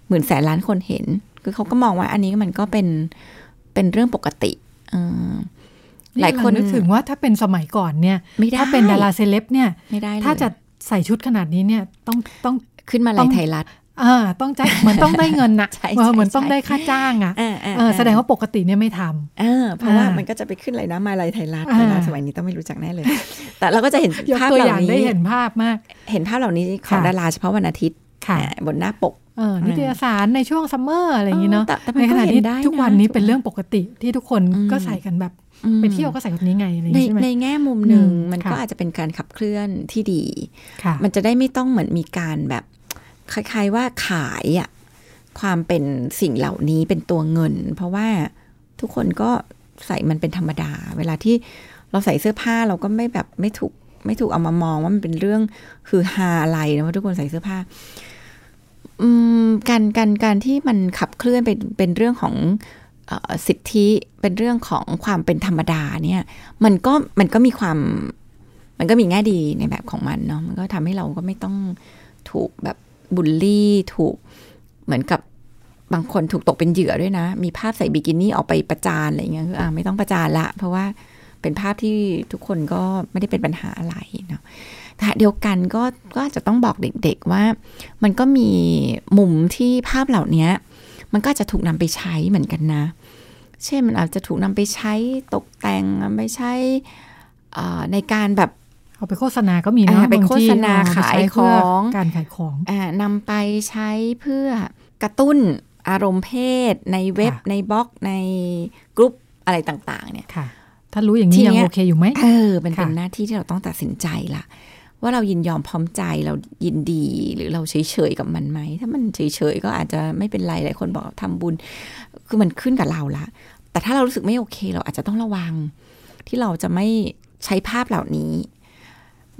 S4: หมื่นแสนล้านคนเห็น คือเขาก็มองว่าอันนี้มันก็เป็นเป็นเรื่องปกติเออหลายคน
S1: นึกถึงว่าถ้าเป็นสมัยก่อนเนี่ย
S4: ไม่ได้
S1: ถ้าเป็นดาราเซเลบเนี่ย
S4: ไม่ได้เลย
S1: ถ้าจะใส่ชุดขนาดนี้เนี่ยต้องต้อง
S4: ขึ้นมา
S1: ต้
S4: ลา
S1: อยง
S4: ไทยรัฐ
S1: อ่าต้องจ่ายเหมือนต้องได้เงินนะ
S4: ใช่
S1: เออ
S4: ใช่
S1: เหมือนต้อง
S4: ใช่
S1: ได้ค่าจ้างอะ
S4: อ่าอ่า
S1: เออแสดงว่าปกติเนี่ยไม่ทำ
S4: เออเพราะว่า
S1: อ่ามั
S4: มันก็จะไปขึ้นอะไรนะมาลายไทยรัฐ
S1: อ่า
S4: นะสมัยนี้ต้องไม่รู้จักแน่เลย แต่เราก็จะเห็น
S1: ยก
S4: ภาพ
S1: ตัว
S4: เห
S1: อ
S4: ล่า
S1: ย่าง
S4: นี้
S1: ได้เห็นภาพมาก
S4: เห็นภาพเหล่านี้ของ
S1: ค่ะ
S4: ดาราเฉพาะวันอาทิตย์
S1: ค่ะ
S4: อ่าบนหน้าปก
S1: เออนิตยสารในช่วงซัมเมอร์อะไรอย่างนี้เนาะ
S4: เออแต่แต่มัน
S1: ในขณะ
S4: ก็เห็น
S1: ที่
S4: ได้นะ
S1: ทุกวันนี้เป็นเรื่องปกติที่ทุกคน
S4: อืม
S1: ก็ใส่กันแบบ
S4: อืม
S1: ไปเที่ยวก็ใส่แบบนี้ไงอะไรอย่าง
S4: ใน
S1: นี้ใช่ไหม
S4: ในแง่มุมหนึ่ง
S1: อืม
S4: มันก็
S1: ค่ะ
S4: อาจจะเป็นการขับเคลื่อนที่ดี
S1: ค่ะ
S4: มันจะได้ไม่ต้องเหมือนมีการแบบ คล้ายๆว่าขายอะความเป็นสิ่งเหล่านี้เป็นตัวเงิน เพราะว่าทุกคนก็ใส่มันเป็นธรรมดา เวลาที่เราใส่เสื้อผ้าเราก็ไม่แบบไม่ถูกไม่ถูกเอามามองว่ามันเป็นเรื่องคือฮาอะไรนะว่าทุกคนใส่เสื้อผ้าอืมการการการที่มันขับเคลื่อนเป็นเป็นเรื่องของอสิทธิเป็นเรื่องของความเป็นธรรมดาเนี่ย มันก็มันก็มีความมันก็มีแง่ดีในแบบของมันเนาะมันก็ทำให้เราก็ไม่ต้องถูกแบบ บูลลี่ถูกเหมือนกับบางคนถูกตกเป็นเหยื่อด้วยนะ มีภาพใส่บิกินี่ออกไปประจานอะไรเงี้ยคืออ่าไม่ต้องประจานละ เพราะว่าเป็นภาพที่ทุกคนก็ไม่ได้เป็นปัญหาอะไรเนาะแต่เดียวกันก็ก็จะต้องบอกเด็กๆว่า มันก็มีมุมที่ภาพเหล่านี้มันก็จะถูกนำไปใช้เหมือนกันนะ เช่นมันอาจจะถูกนำไปใช้ตกแต่งไปใช้อ่ในการแบบ
S1: เอาไปโฆษณาก็มีเนาะ
S4: อ่าไป
S1: บงที่
S4: โฆษณา
S1: เอไปใช้
S4: ขาย
S1: เพื่
S4: ของ
S1: การขายของ
S4: อ่านำไปใช้เพื่อกระตุ้นอารมณ์เพศ ในเว็บ
S1: ค่ะ
S4: ในบล็อกในกรุ๊ปอะไรต่างๆ เนี่ย
S1: ค่ะถ้ารู้อย่างนี้
S4: ที
S1: ยัง
S4: เนี้ย
S1: โอเคอยู่ไหม
S4: เออมันเป็น
S1: ค่ะ
S4: หน้าที่ที่เราต้องตัดสินใจละว่าเรายินยอมพร้อมใจเรายินดีหรือเราเฉยๆกับมันไหม ถ้ามันเฉยๆก็อาจจะไม่เป็นไรหลายคนบอกทำบุญ คือมันขึ้นกับเราละแต่ถ้าเรารู้สึกไม่โอเค เราอาจจะต้องระวัง ที่เราจะไม่ใช้ภาพเหล่านี้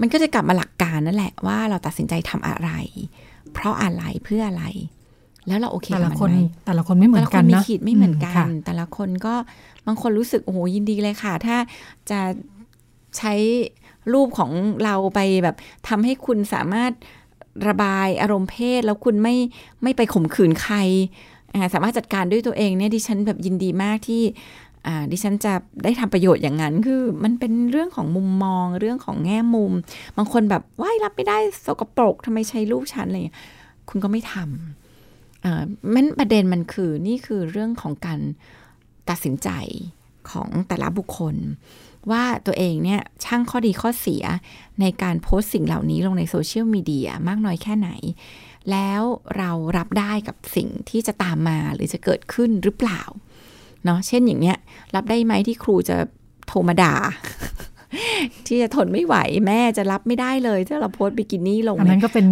S4: มันก็จะกลับมาหลักการนั่นแหละว่าเราตัดสินใจทำอะไร เพราะอะไรเพื่ออะไร แล้วเราโอเค
S1: แต่
S4: กับ
S1: ละ
S4: มัน
S1: คน
S4: ไหม
S1: แต่ละคนไม่เหมือนกัน
S4: แต่ละคมี
S1: นะ
S4: ขีดไม่เหมือนกั
S1: ค่ะ
S4: นแต่ละคนก็บางคนรู้สึกโอ้โหยินดีเลยค่ะ ถ้าจะใช้รูปของเราไปแบบทำให้คุณสามารถระบายอารมณ์เพศ แล้วคุณไม่ไม่ไปข่มขืนใครอ่าสามารถจัดการด้วยตัวเองเนี่ยดิฉันแบบยินดีมากที่อ่า ดิฉันจะได้ทำประโยชน์อย่างนั้น คือมันเป็นเรื่องของมุมมองเรื่องของแง่มุม บางคนแบบว่ายรับไม่ได้สกปรกทำไมใช้รูปฉันอะไรอย่างเงี้ยคุณก็ไม่ทำมันประเด็นมันคือนี่คือเรื่องของการตัดสินใจของแต่ละบุคคล ว่าตัวเองเนี่ยช่างข้อดีข้อเสียในการโพสต์สิ่งเหล่านี้ลงในโซเชียลมีเดียมากน้อยแค่ไหน แล้วเรารับได้กับสิ่งที่จะตามมาหรือจะเกิดขึ้นหรือเปล่า เนาะเช่นอย่างเนี้ย รับได้ไหมที่ครูจะโทรมาด่า ที่จะทนไม่ไหวแม่จะรับไม่ได้เลยถ้าเราโพสต์บิกินี่ลง
S1: อัน
S4: ใน
S1: นั้นก็เป็น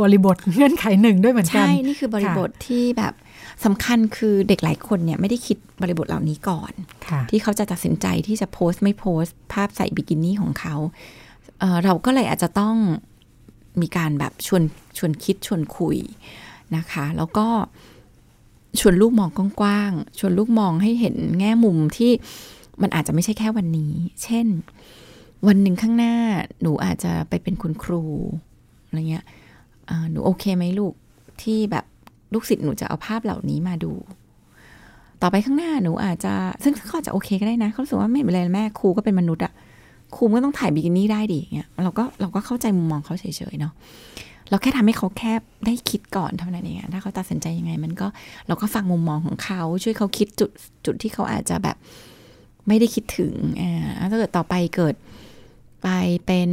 S1: บริบทเงื่อนไขหนึ่งด้วยเหมือนกัน
S4: ใช่ นี่คือบริบทที่แบบสำคัญคือเด็กหลายคนเนี่ยไม่ได้คิดบริบทเหล่านี้ก่อน
S1: ค่ะ
S4: ที่เขาจะตัดสินใจที่จะโพสต์ไม่โพสต์ ภาพใส่บิกินี่ของเขาเอ่อเราก็เลยอาจจะต้องมีการแบบชวนชวนคิดชวนคุยนะคะ แล้วก็ ชวนลูกมองกว้างๆชวนลูกมองให้เห็นแง่มุมที่มันอาจจะไม่ใช่แค่วันนี้ เช่น วันหนึ่งข้างหน้าหนูอาจจะไปเป็นคุณครูอะไรเงี้ยหนูโอเคไหมลูกที่แบบลูกศิษย์หนูจะเอาภาพเหล่านี้มาดู ต่อไปข้างหน้าหนูอาจจะซึ่งเขาอาจจะโอเคก็ได้นะเขารู้สึกว่าไม่เป็นไรแม่ครูก็เป็นมนุษย์อะครูก็ต้องถ่ายบิกินี่ได้ดิเงี้ยเราก็เราก็เข้าใจมุมมองเขาเฉยๆเนาะ เราแค่ทำให้เขาแค่ได้คิดก่อนเท่านั้นเองถ้าเขาตัดสินใจยังไง มันก็เราก็ฟังมุมมองของเขาช่วยเขาคิดจุดจุดที่เขาอาจจะแบบไม่ได้คิดถึงอ่าถ้าเกิดต่อไปเกิดไปเป็น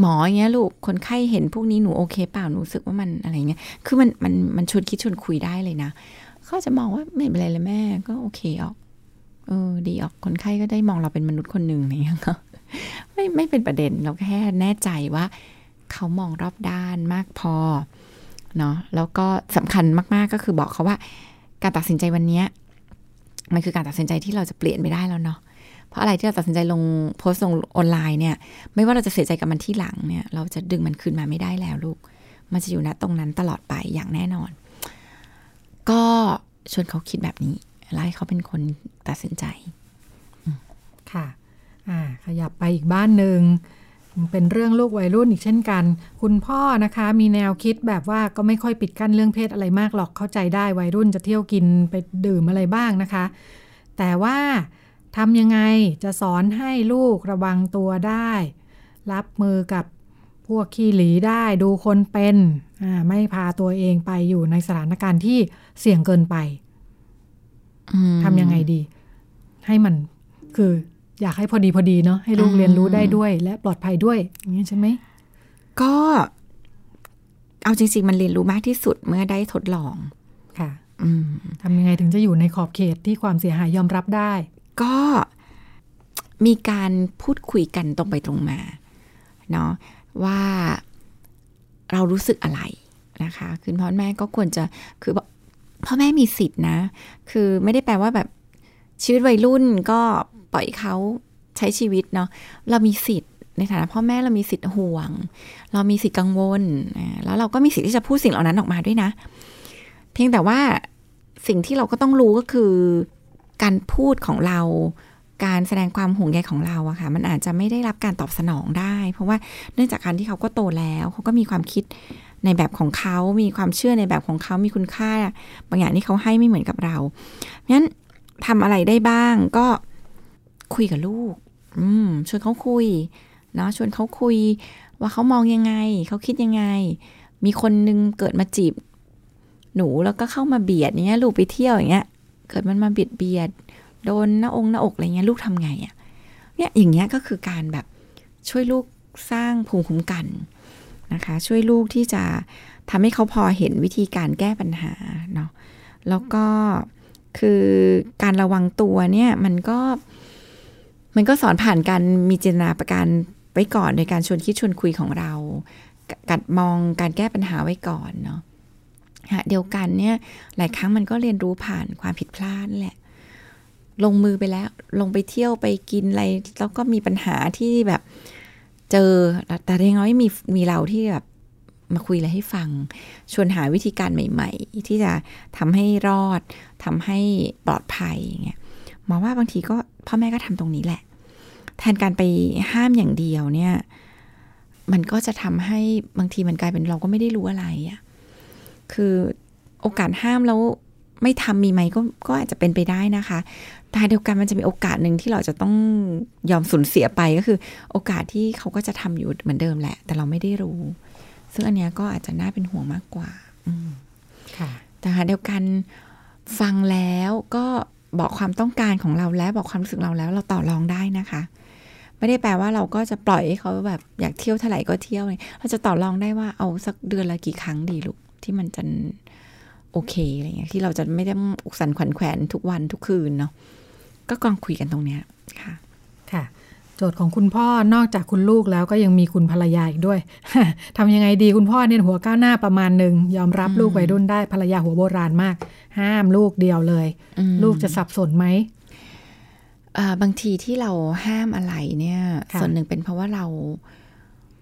S4: หมออย่างเงี้ยลูกคนไข้เห็นพวกนี้หนูโอเคเปล่าหนูรู้สึกว่ามันอะไรเงี้ยคือมันมันมันชวนคิดชวนคุยได้เลยนะเขาจะมองว่าไม่เป็นไรเลยแม่ก็โอเคออกเออดีออกคนไข้ก็ได้มองเราเป็นมนุษย์คนหนึ่งอะไรเงี้ยก็ไม่ไม่เป็นประเด็นเราแค่แน่ใจว่า เขามองรอบด้านมากพอเนาะแล้วก็สำคัญมาก ๆ ก็คือบอกเขาว่า การตัดสินใจวันนี้มันคือการตัดสินใจที่เราจะเปลี่ยนไม่ได้แล้วเนาะเพราะอะไรที่เราตัดสินใจลงโพสต์ลงออนไลน์เนี่ย ไม่ว่าเราจะเสียใจกับมันที่หลังเนี่ย เราจะดึงมันคืนมาไม่ได้แล้วลูก มันจะอยู่ณตรงนั้นตลอดไปอย่างแน่นอน ก็ชวนเขาคิดแบบนี้แล้วให้เขาเป็นคนตัดสินใจ
S1: ค่ะ อ่า ขยับไปอีกบ้านหนึ่ง เป็นเรื่องลูกวัยรุ่นอีกเช่นกัน คุณพ่อนะคะมีแนวคิดแบบว่าก็ไม่ค่อยปิดกั้นเรื่องเพศอะไรมากหรอกเข้าใจได้วัยรุ่นจะเที่ยวกินไปดื่มอะไรบ้างนะคะ แต่ว่าทำยังไงจะสอนให้ลูกระวังตัวได้ รับมือกับพวกขี้หลีได้ดูคนเป็นอ่าไม่พาตัวเองไปอยู่ในสถานการณ์ที่เสี่ยงเกินไป
S4: อืม
S1: ทำยังไงดี ให้มันคือ อยากให้พอดีพอดีเนาะให้ลูก
S4: อืม
S1: เรียนรู้ได้ด้วย และปลอดภัยด้วย อย่างนี้ใช่ไหม
S4: ก็เอาจริง ๆ มันเรียนรู้มากที่สุดเมื่อได้ทดลอง
S1: ค่ะ
S4: อืม
S1: ทำยังไงถึงจะอยู่ในขอบเขตที่ความเสียหายยอมรับได้
S4: ก็มีการพูดคุยกันตรงไปตรงมาเนาะว่าเรารู้สึกอะไรนะคะคือพ่อแม่ก็ควรจะคือพ่อแม่มีสิทธินะ คือไม่ได้แปลว่าแบบชีวิตวัยรุ่นก็ ปล่อยเขาใช้ชีวิตเนาะเรามีสิทธิ์ในฐานะพ่อแม่เรามีสิทธิ์ห่วง เรามีสิทธิ์กังวลแล้วเราก็มีสิทธิ์ที่จะพูดสิ่งเหล่านั้นออกมาด้วยนะ เพียงแต่ว่าสิ่งที่เราก็ต้องรู้ก็คือ การพูดของเรา การแสดงความห่วงใยของเราอะค่ะ มันอาจจะไม่ได้รับการตอบสนองได้ เพราะว่าเนื่องจากการที่เขาก็โตแล้วเขาก็มีความคิดในแบบของเขา มีความเชื่อในแบบของเขา มีคุณค่า บางอย่างที่เขาให้ไม่เหมือนกับเราเพราะฉะนั้นทำอะไรได้บ้างก็ คุยกับลูก อืมชวนเขาคุยเนาะชวนเขาคุย ว่าเขามองยังไง เขาคิดยังไง มีคนนึงเกิดมาจีบ หนูแล้วก็เข้ามาเบียดอย่างเงี้ย ลูกไปเที่ยวอย่างเงี้ย เกิดมันมาเบียดเบียด โดนหน้าองค์หน้าอกอะไรเงี้ยลูกทำไงอะ่ะ เนี่ยอย่างเงี้ยก็คือการแบบช่วยลูกสร้างภูมิคุ้มกันนะคะ ช่วยลูกที่จะทำให้เขาพอเห็นวิธีการแก้ปัญหาเนาะแล้วก็คือการระวังตัวเนี่ยมันก็ มันก็สอนผ่านการมีเจตนาประการไว้ก่อนโดยการชวนคิดชวนคุยของเรา กัดมองการแก้ปัญหาไว้ก่อนเนาะเดียวกันเนี่ยหลายครั้งมันก็เรียนรู้ผ่านความผิดพลาดแหละ ลงมือไปแล้ว ลงไปเที่ยวไปกินอะไร แล้วก็มีปัญหาที่แบบเจอ แต่ยังน้อยมีมีเราที่แบบมาคุยอะไรให้ฟัง ชวนหาวิธีการใหม่ ๆ ที่จะทำให้รอดทำให้ปลอดภัยอย่างเงี้ย หมอว่าบางทีก็พ่อแม่ก็ทำตรงนี้แหละ แทนการไปห้ามอย่างเดียวเนี่ย มันก็จะทำให้บางทีมันกลายเป็นเราก็ไม่ได้รู้อะไรอะ่ะคือโอกาสห้ามแล้วไม่ทำมีไหมก็ก็อาจจะเป็นไปได้นะคะแต่เดียวกันมันจะมีโอกาสหนึ่งที่เราจะต้องยอมสูญเสียไปก็คือ โอกาสที่เขาก็จะทำอยู่เหมือนเดิมแหละ แต่เราไม่ได้รู้ ซึ่งอันเนี้ยก็อาจจะน่าเป็นห่วงมากกว่า อืม
S1: ค่ะ
S4: แต่หาเดียวกันฟังแล้วก็ บอกความต้องการของเราแล้วบอกความรู้สึกเราแล้ว เราต่อรองได้นะคะ ไม่ได้แปลว่าเราก็จะปล่อยให้เขาแบบอยากเที่ยวเท่าไหร่ก็เที่ยวเลยเราจะต่อรองได้ว่าเอาสักเดือนละกี่ครั้งดีลูกที่มันจะโอเคอะไรเงี้ยที่เราจะไม่ได้อกสันขวัญแขวนทุกวันทุกคืนเนาะก็กองคุยกันตรงเนี้ยค่ะ
S1: จทย์ของคุณพ่อนอกจากคุณลูกแล้วก็ยังมีคุณภรรยาอีกด้วยทำยังไงดีคุณพ่อเนี่ยหัวก้าวหน้าประมาณหนึ่งยอมรับ
S4: อืม
S1: ลูกวัยรุ่นได้ภรรยาหัวโบราณมาก ห้ามลูกเดียวเลย
S4: อืม
S1: ลูกจะสับสนไหม
S4: อ่าบางทีที่เราห้ามอะไรเนี่ย
S1: ค่ะ
S4: ส่วนหนึ่งเป็นเพราะว่าเรา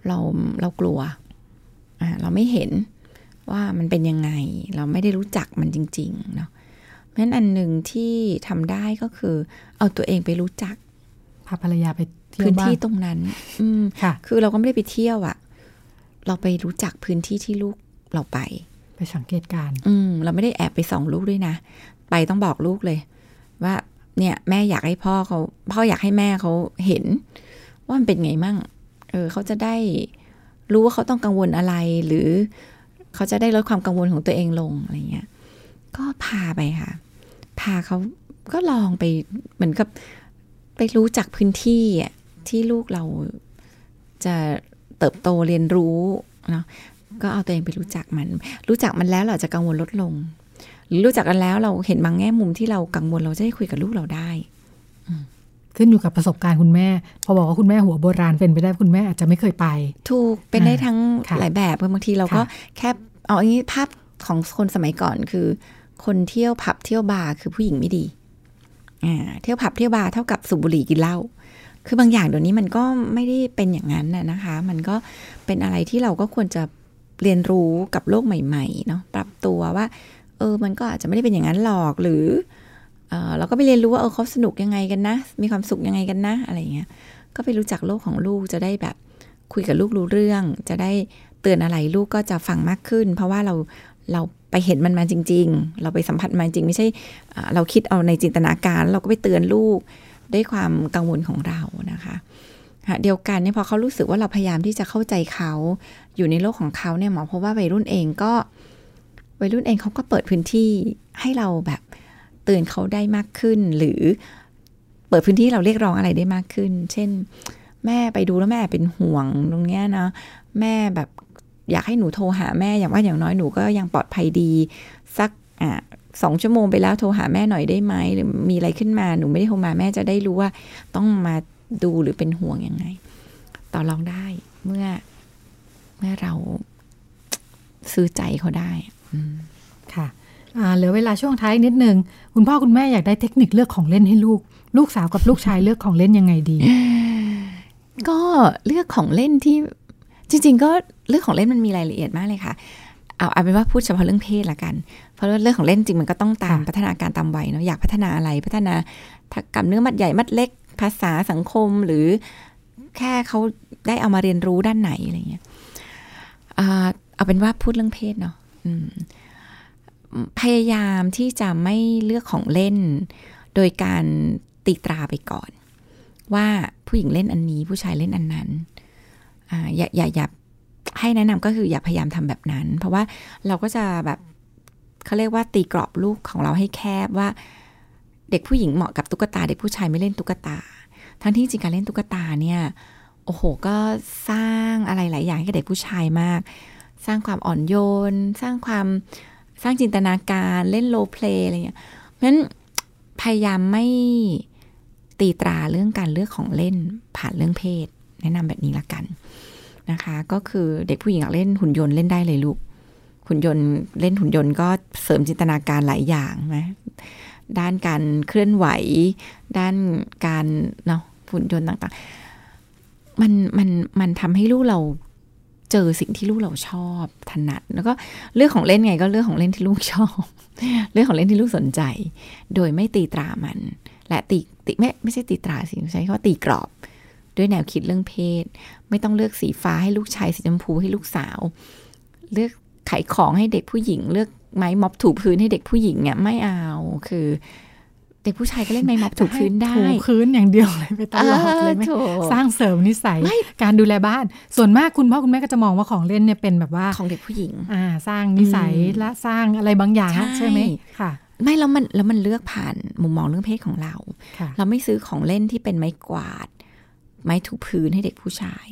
S4: เราเรากลัวอ่าเราไม่เห็นว่ามันเป็นยังไง เราไม่ได้รู้จักมันจริงๆเนาะเพราะฉะนั้นอันหนึ่งที่ทำได้ก็คือ เอาตัวเองไปรู้จัก
S1: พาภรรยาไปเที่ย
S4: พื้
S1: วนบ้าง
S4: ที่ตรงนั้น อืม
S1: ค่ะ
S4: คือเราก็ไม่ได้ไปเที่ยวอะเราไปรู้จักพื้นที่ที่ลูกเราไป
S1: ไปสังเกตการณ์
S4: อืม เราไม่ได้แอบไปส่องลูกด้วยนะ ไปต้องบอกลูกเลย ว่า เนี่ย แม่อยากให้พ่อเขา พ่ออยากให้แม่เขาเห็น ว่ามันเป็นไงมั่ง เออ เขาจะได้รู้ว่าเขาต้องกังวลอะไร หรือเขาจะได้ลดความกังวลของตัวเองลงอะไรเงี้ย ก็พาไปค่ะ พาเขาก็ลองไปเหมือนกับไปรู้จักพื้นที่อะ ที่ลูกเราจะเติบโตเรียนรู้เนาะก็เอาตัวเองไปรู้จักมัน รู้จักมันแล้วเราจะกังวลลดลง หรือรู้จักกันแล้วเราเห็นบางแง่มุมที่เรากังวลเราจะได้คุยกับลูกเราได้
S1: ขึ้นอยู่กับประสบการณ์คุณแม่ พอบอกว่าคุณแม่หัวโบราณเป็นไปได้คุณแม่อาจจะไม่เคยไป
S4: ถูกเป็นได้ทั้ง
S1: ค่ะ
S4: หลายแบบบางทีเราก็
S1: ค่ะ
S4: แค่เอาอันนี้ภาพของคนสมัยก่อนคือ คนเที่ยวผับเที่ยวบาร์คือผู้หญิงไม่ดีอ่าเที่ยวผับเที่ยวบาร์เท่ากับสูบบุหรี่กินเหล้า คือบางอย่างเดี๋ยวนี้มันก็ไม่ได้เป็นอย่างนั้นนะนะคะ มันก็เป็นอะไรที่เราก็ควรจะเรียนรู้กับโลกใหม่ๆเนาะปรับตัวว่า เออมันก็อาจจะไม่ได้เป็นอย่างนั้นหรอกหรือเออเราก็ไปเรียนรู้ว่าเออเขาสนุกยังไงกันนะ มีความสุขยังไงกันนะอะไรเงี้ยก็ไปรู้จักโลกของลูกจะได้แบบคุยกับลูกรู้เรื่อง จะได้เตือนอะไรลูกก็จะฟังมากขึ้น เพราะว่าเราเราไปเห็นมันมาจริง ๆ เราไปสัมผัสมาจริง ไม่ใช่เราคิดเอาในจินตนาการ เราก็ไปเตือนลูก ด้วยความกังวลของเรานะคะเดียวกันเนี่ยพอเขารู้สึกว่าเราพยายามที่จะเข้าใจเขาอยู่ในโลกของเขาเนี่ยหมอพบว่าวัยรุ่นเองก็วัยรุ่นเองเขาก็เปิดพื้นที่ให้เราแบบเตือนเขาได้มากขึ้น หรือเปิดพื้นที่เราเรียกร้องอะไรได้มากขึ้น เช่น แม่ไปดูแล้วแม่เป็นห่วงตรงเนี้ยนะแม่แบบอยากให้หนูโทรหาแม่อย่างว่าอย่างน้อยหนูก็ยังปลอดภัยดี สักอะ สองชั่วโมงไปแล้วโทรหาแม่หน่อยได้ไหมหรือมีอะไรขึ้นมาหนูไม่ได้โทรมาแม่จะได้รู้ว่าต้องมาดูหรือเป็นห่วงยังไง ต่อรองได้เมื่อเมื่อเราซื้อใจเขาได้อืม
S1: ค่ะอ่าเหลือเวลาช่วงท้ายนิดนึง คุณพ่อคุณแม่อยากได้เทคนิคเลือกของเล่นให้ลูก ลูกสาวกับลูกชายเลือกของเล่นยังไงดี
S4: ก็เลือกของเล่นที่จริง ๆ ก็เลือกของเล่นมันมีรายละเอียดมากเลยค่ะ เอาเอาเป็นว่าพูดเฉพาะเรื่องเพศละกัน เพราะว่าเรื่องของเล่นจริงมันก็ต้องตาม
S1: ค่ะ
S4: พัฒนาการตามวัยเนาะอยากพัฒนาอะไรพัฒนาถ้ากำเนื้อมัดใหญ่มัดเล็ก ภาษาสังคมหรือแค่เขาได้เอามาเรียนรู้ด้านไหนอะไรเงี้ยอ่าเอาเป็นว่าพูดเรื่องเพศเนาะอืมพยายามที่จะไม่เลือกของเล่น โดยการตีตราไปก่อน ว่าผู้หญิงเล่นอันนี้ผู้ชายเล่นอันนั้นอ่าอย่าอย่าอย่า ให้แนะนำก็คืออย่าพยายามทำแบบนั้น เพราะว่าเราก็จะแบบเขาเรียกว่าตีกรอบลูกของเราให้แคบว่า เด็กผู้หญิงเหมาะกับตุ๊กตา เด็กผู้ชายไม่เล่นตุ๊กตา ทั้งที่จริงการเล่นตุ๊กตาเนี่ยโอ้โห ก็สร้างอะไรหลายอย่างให้กับเด็กผู้ชายมาก สร้างความอ่อนโยน สร้างความสร้างจินตนาการเล่นโลเพลย์อะไรอย่างเงี้ยเพราะฉะนั้นพยายามไม่ตีตราเรื่องการเลือกของเล่นผ่านเรื่องเพศ แนะนำแบบนี้ละกัน นะคะ ก็คือเด็กผู้หญิงอยากเล่นหุ่นยนต์เล่นได้เลยลูก หุ่นยนต์เล่นหุ่นยนต์ก็เสริมจินตนาการหลายอย่างนะด้านการเคลื่อนไหว ด้านการเนาะหุ่นยนต์ต่างๆ มันมันมันทำให้ลูกเราเจอสิ่งที่ลูกเราชอบถนัด แล้วก็เรื่องของเล่นไงก็เรื่องของเล่นที่ลูกชอบ เรื่องของเล่นที่ลูกสนใจ โดยไม่ตีตรามัน และตีตีไม่ไม่ใช่ตีตราสิใช้คำว่าตีกรอบ ด้วยแนวคิดเรื่องเพศ ไม่ต้องเลือกสีฟ้าให้ลูกชายสีชมพูให้ลูกสาว เลือกขายของให้เด็กผู้หญิง เลือกไม้ม็อบถูพื้นให้เด็กผู้หญิงเนี่ยไม่เอาคือเด็กผู้ชายก็เล่นไม้ม็อบถูพื้นได้
S1: ถูพื้นอย่างเดียวเลยไปตลอดเลยไหม
S4: เออโถ
S1: สร้างเสริมนิสัย
S4: ไม่
S1: การดูแลบ้าน ส่วนมากคุณพ่อคุณแม่ก็จะมองว่าของเล่นเนี่ยเป็นแบบว่า
S4: ของเด็กผู้หญิง
S1: อ่า สร้างนิสัย
S4: อืม
S1: และสร้างอะไรบางอย่าง
S4: ใช่
S1: ใช่ไหมค่ะ
S4: ไม่แล้วมันแล้วมันเลือกผ่านมุมมองเรื่องเพศของเรา
S1: ค่ะ
S4: เราไม่ซื้อของเล่นที่เป็นไม้กวาด ไม้ถูพื้นให้เด็กผู้ชาย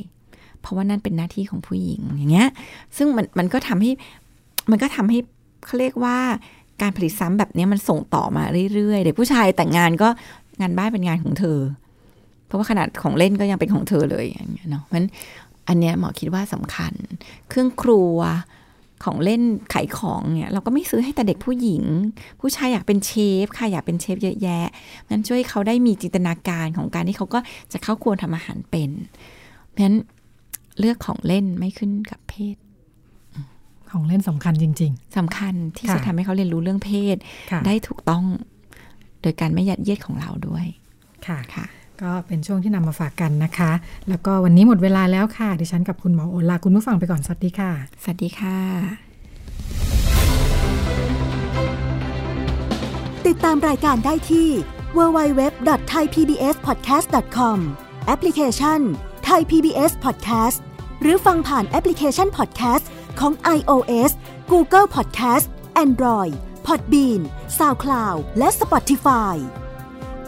S4: เพราะว่านั่นเป็นหน้าที่ของผู้หญิงอย่างเงี้ย ซึ่งมันมันก็ทำให้มันก็ทำให้เขาเรียกว่าการผลิตซ้ำแบบนี้มันส่งต่อมาเรื่อยๆเด็กผู้ชายแต่งงานก็งานบ้านเป็นงานของเธอ เพราะว่าขนาดของเล่นก็ยังเป็นของเธอเลยอย่างเงี้ยเนาะเพราะฉะนั้นอันเนี้ยหมอคิดว่าสำคัญ เครื่องครัว ของเล่นขายของเนี่ยเราก็ไม่ซื้อให้แต่เด็กผู้หญิง ผู้ชายอยากเป็นเชฟค่ะอยากเป็นเชฟเยอะแยะนั้นช่วยเขาได้มีจินตนาการของการที่เขาก็จะเข้าครัวทำอาหารเป็นเพราะฉะนั้นเลือกของเล่นไม่ขึ้นกับเพศ
S1: ของเล่นสำคัญจริง
S4: สำคัญที่
S1: ค่ะ
S4: จะทำให้เขาเรียนรู้เรื่องเพศ
S1: ๆค่ะ
S4: ได้ถูกต้อง โดยการไม่ยัดเยียดของเราด้วย
S1: ค่ะ
S4: ค่ะ
S1: ก็เป็นช่วงที่นำมาฝากกันนะคะ แล้วก็วันนี้หมดเวลาแล้วค่ะ ดิฉันกับคุณหมอโอลาคุณผู้ฟังไปก่อน สวัสดีค่ะ
S4: สวัสดีค่ะ
S3: ติดตามรายการได้ที่ www.thaipbspodcast.com แอปพลิเคชัน Thai PBS Podcast หรือฟังผ่านแอปพลิเคชัน Podcast ของ iOS Google Podcast Android Podbean SoundCloud และ Spotify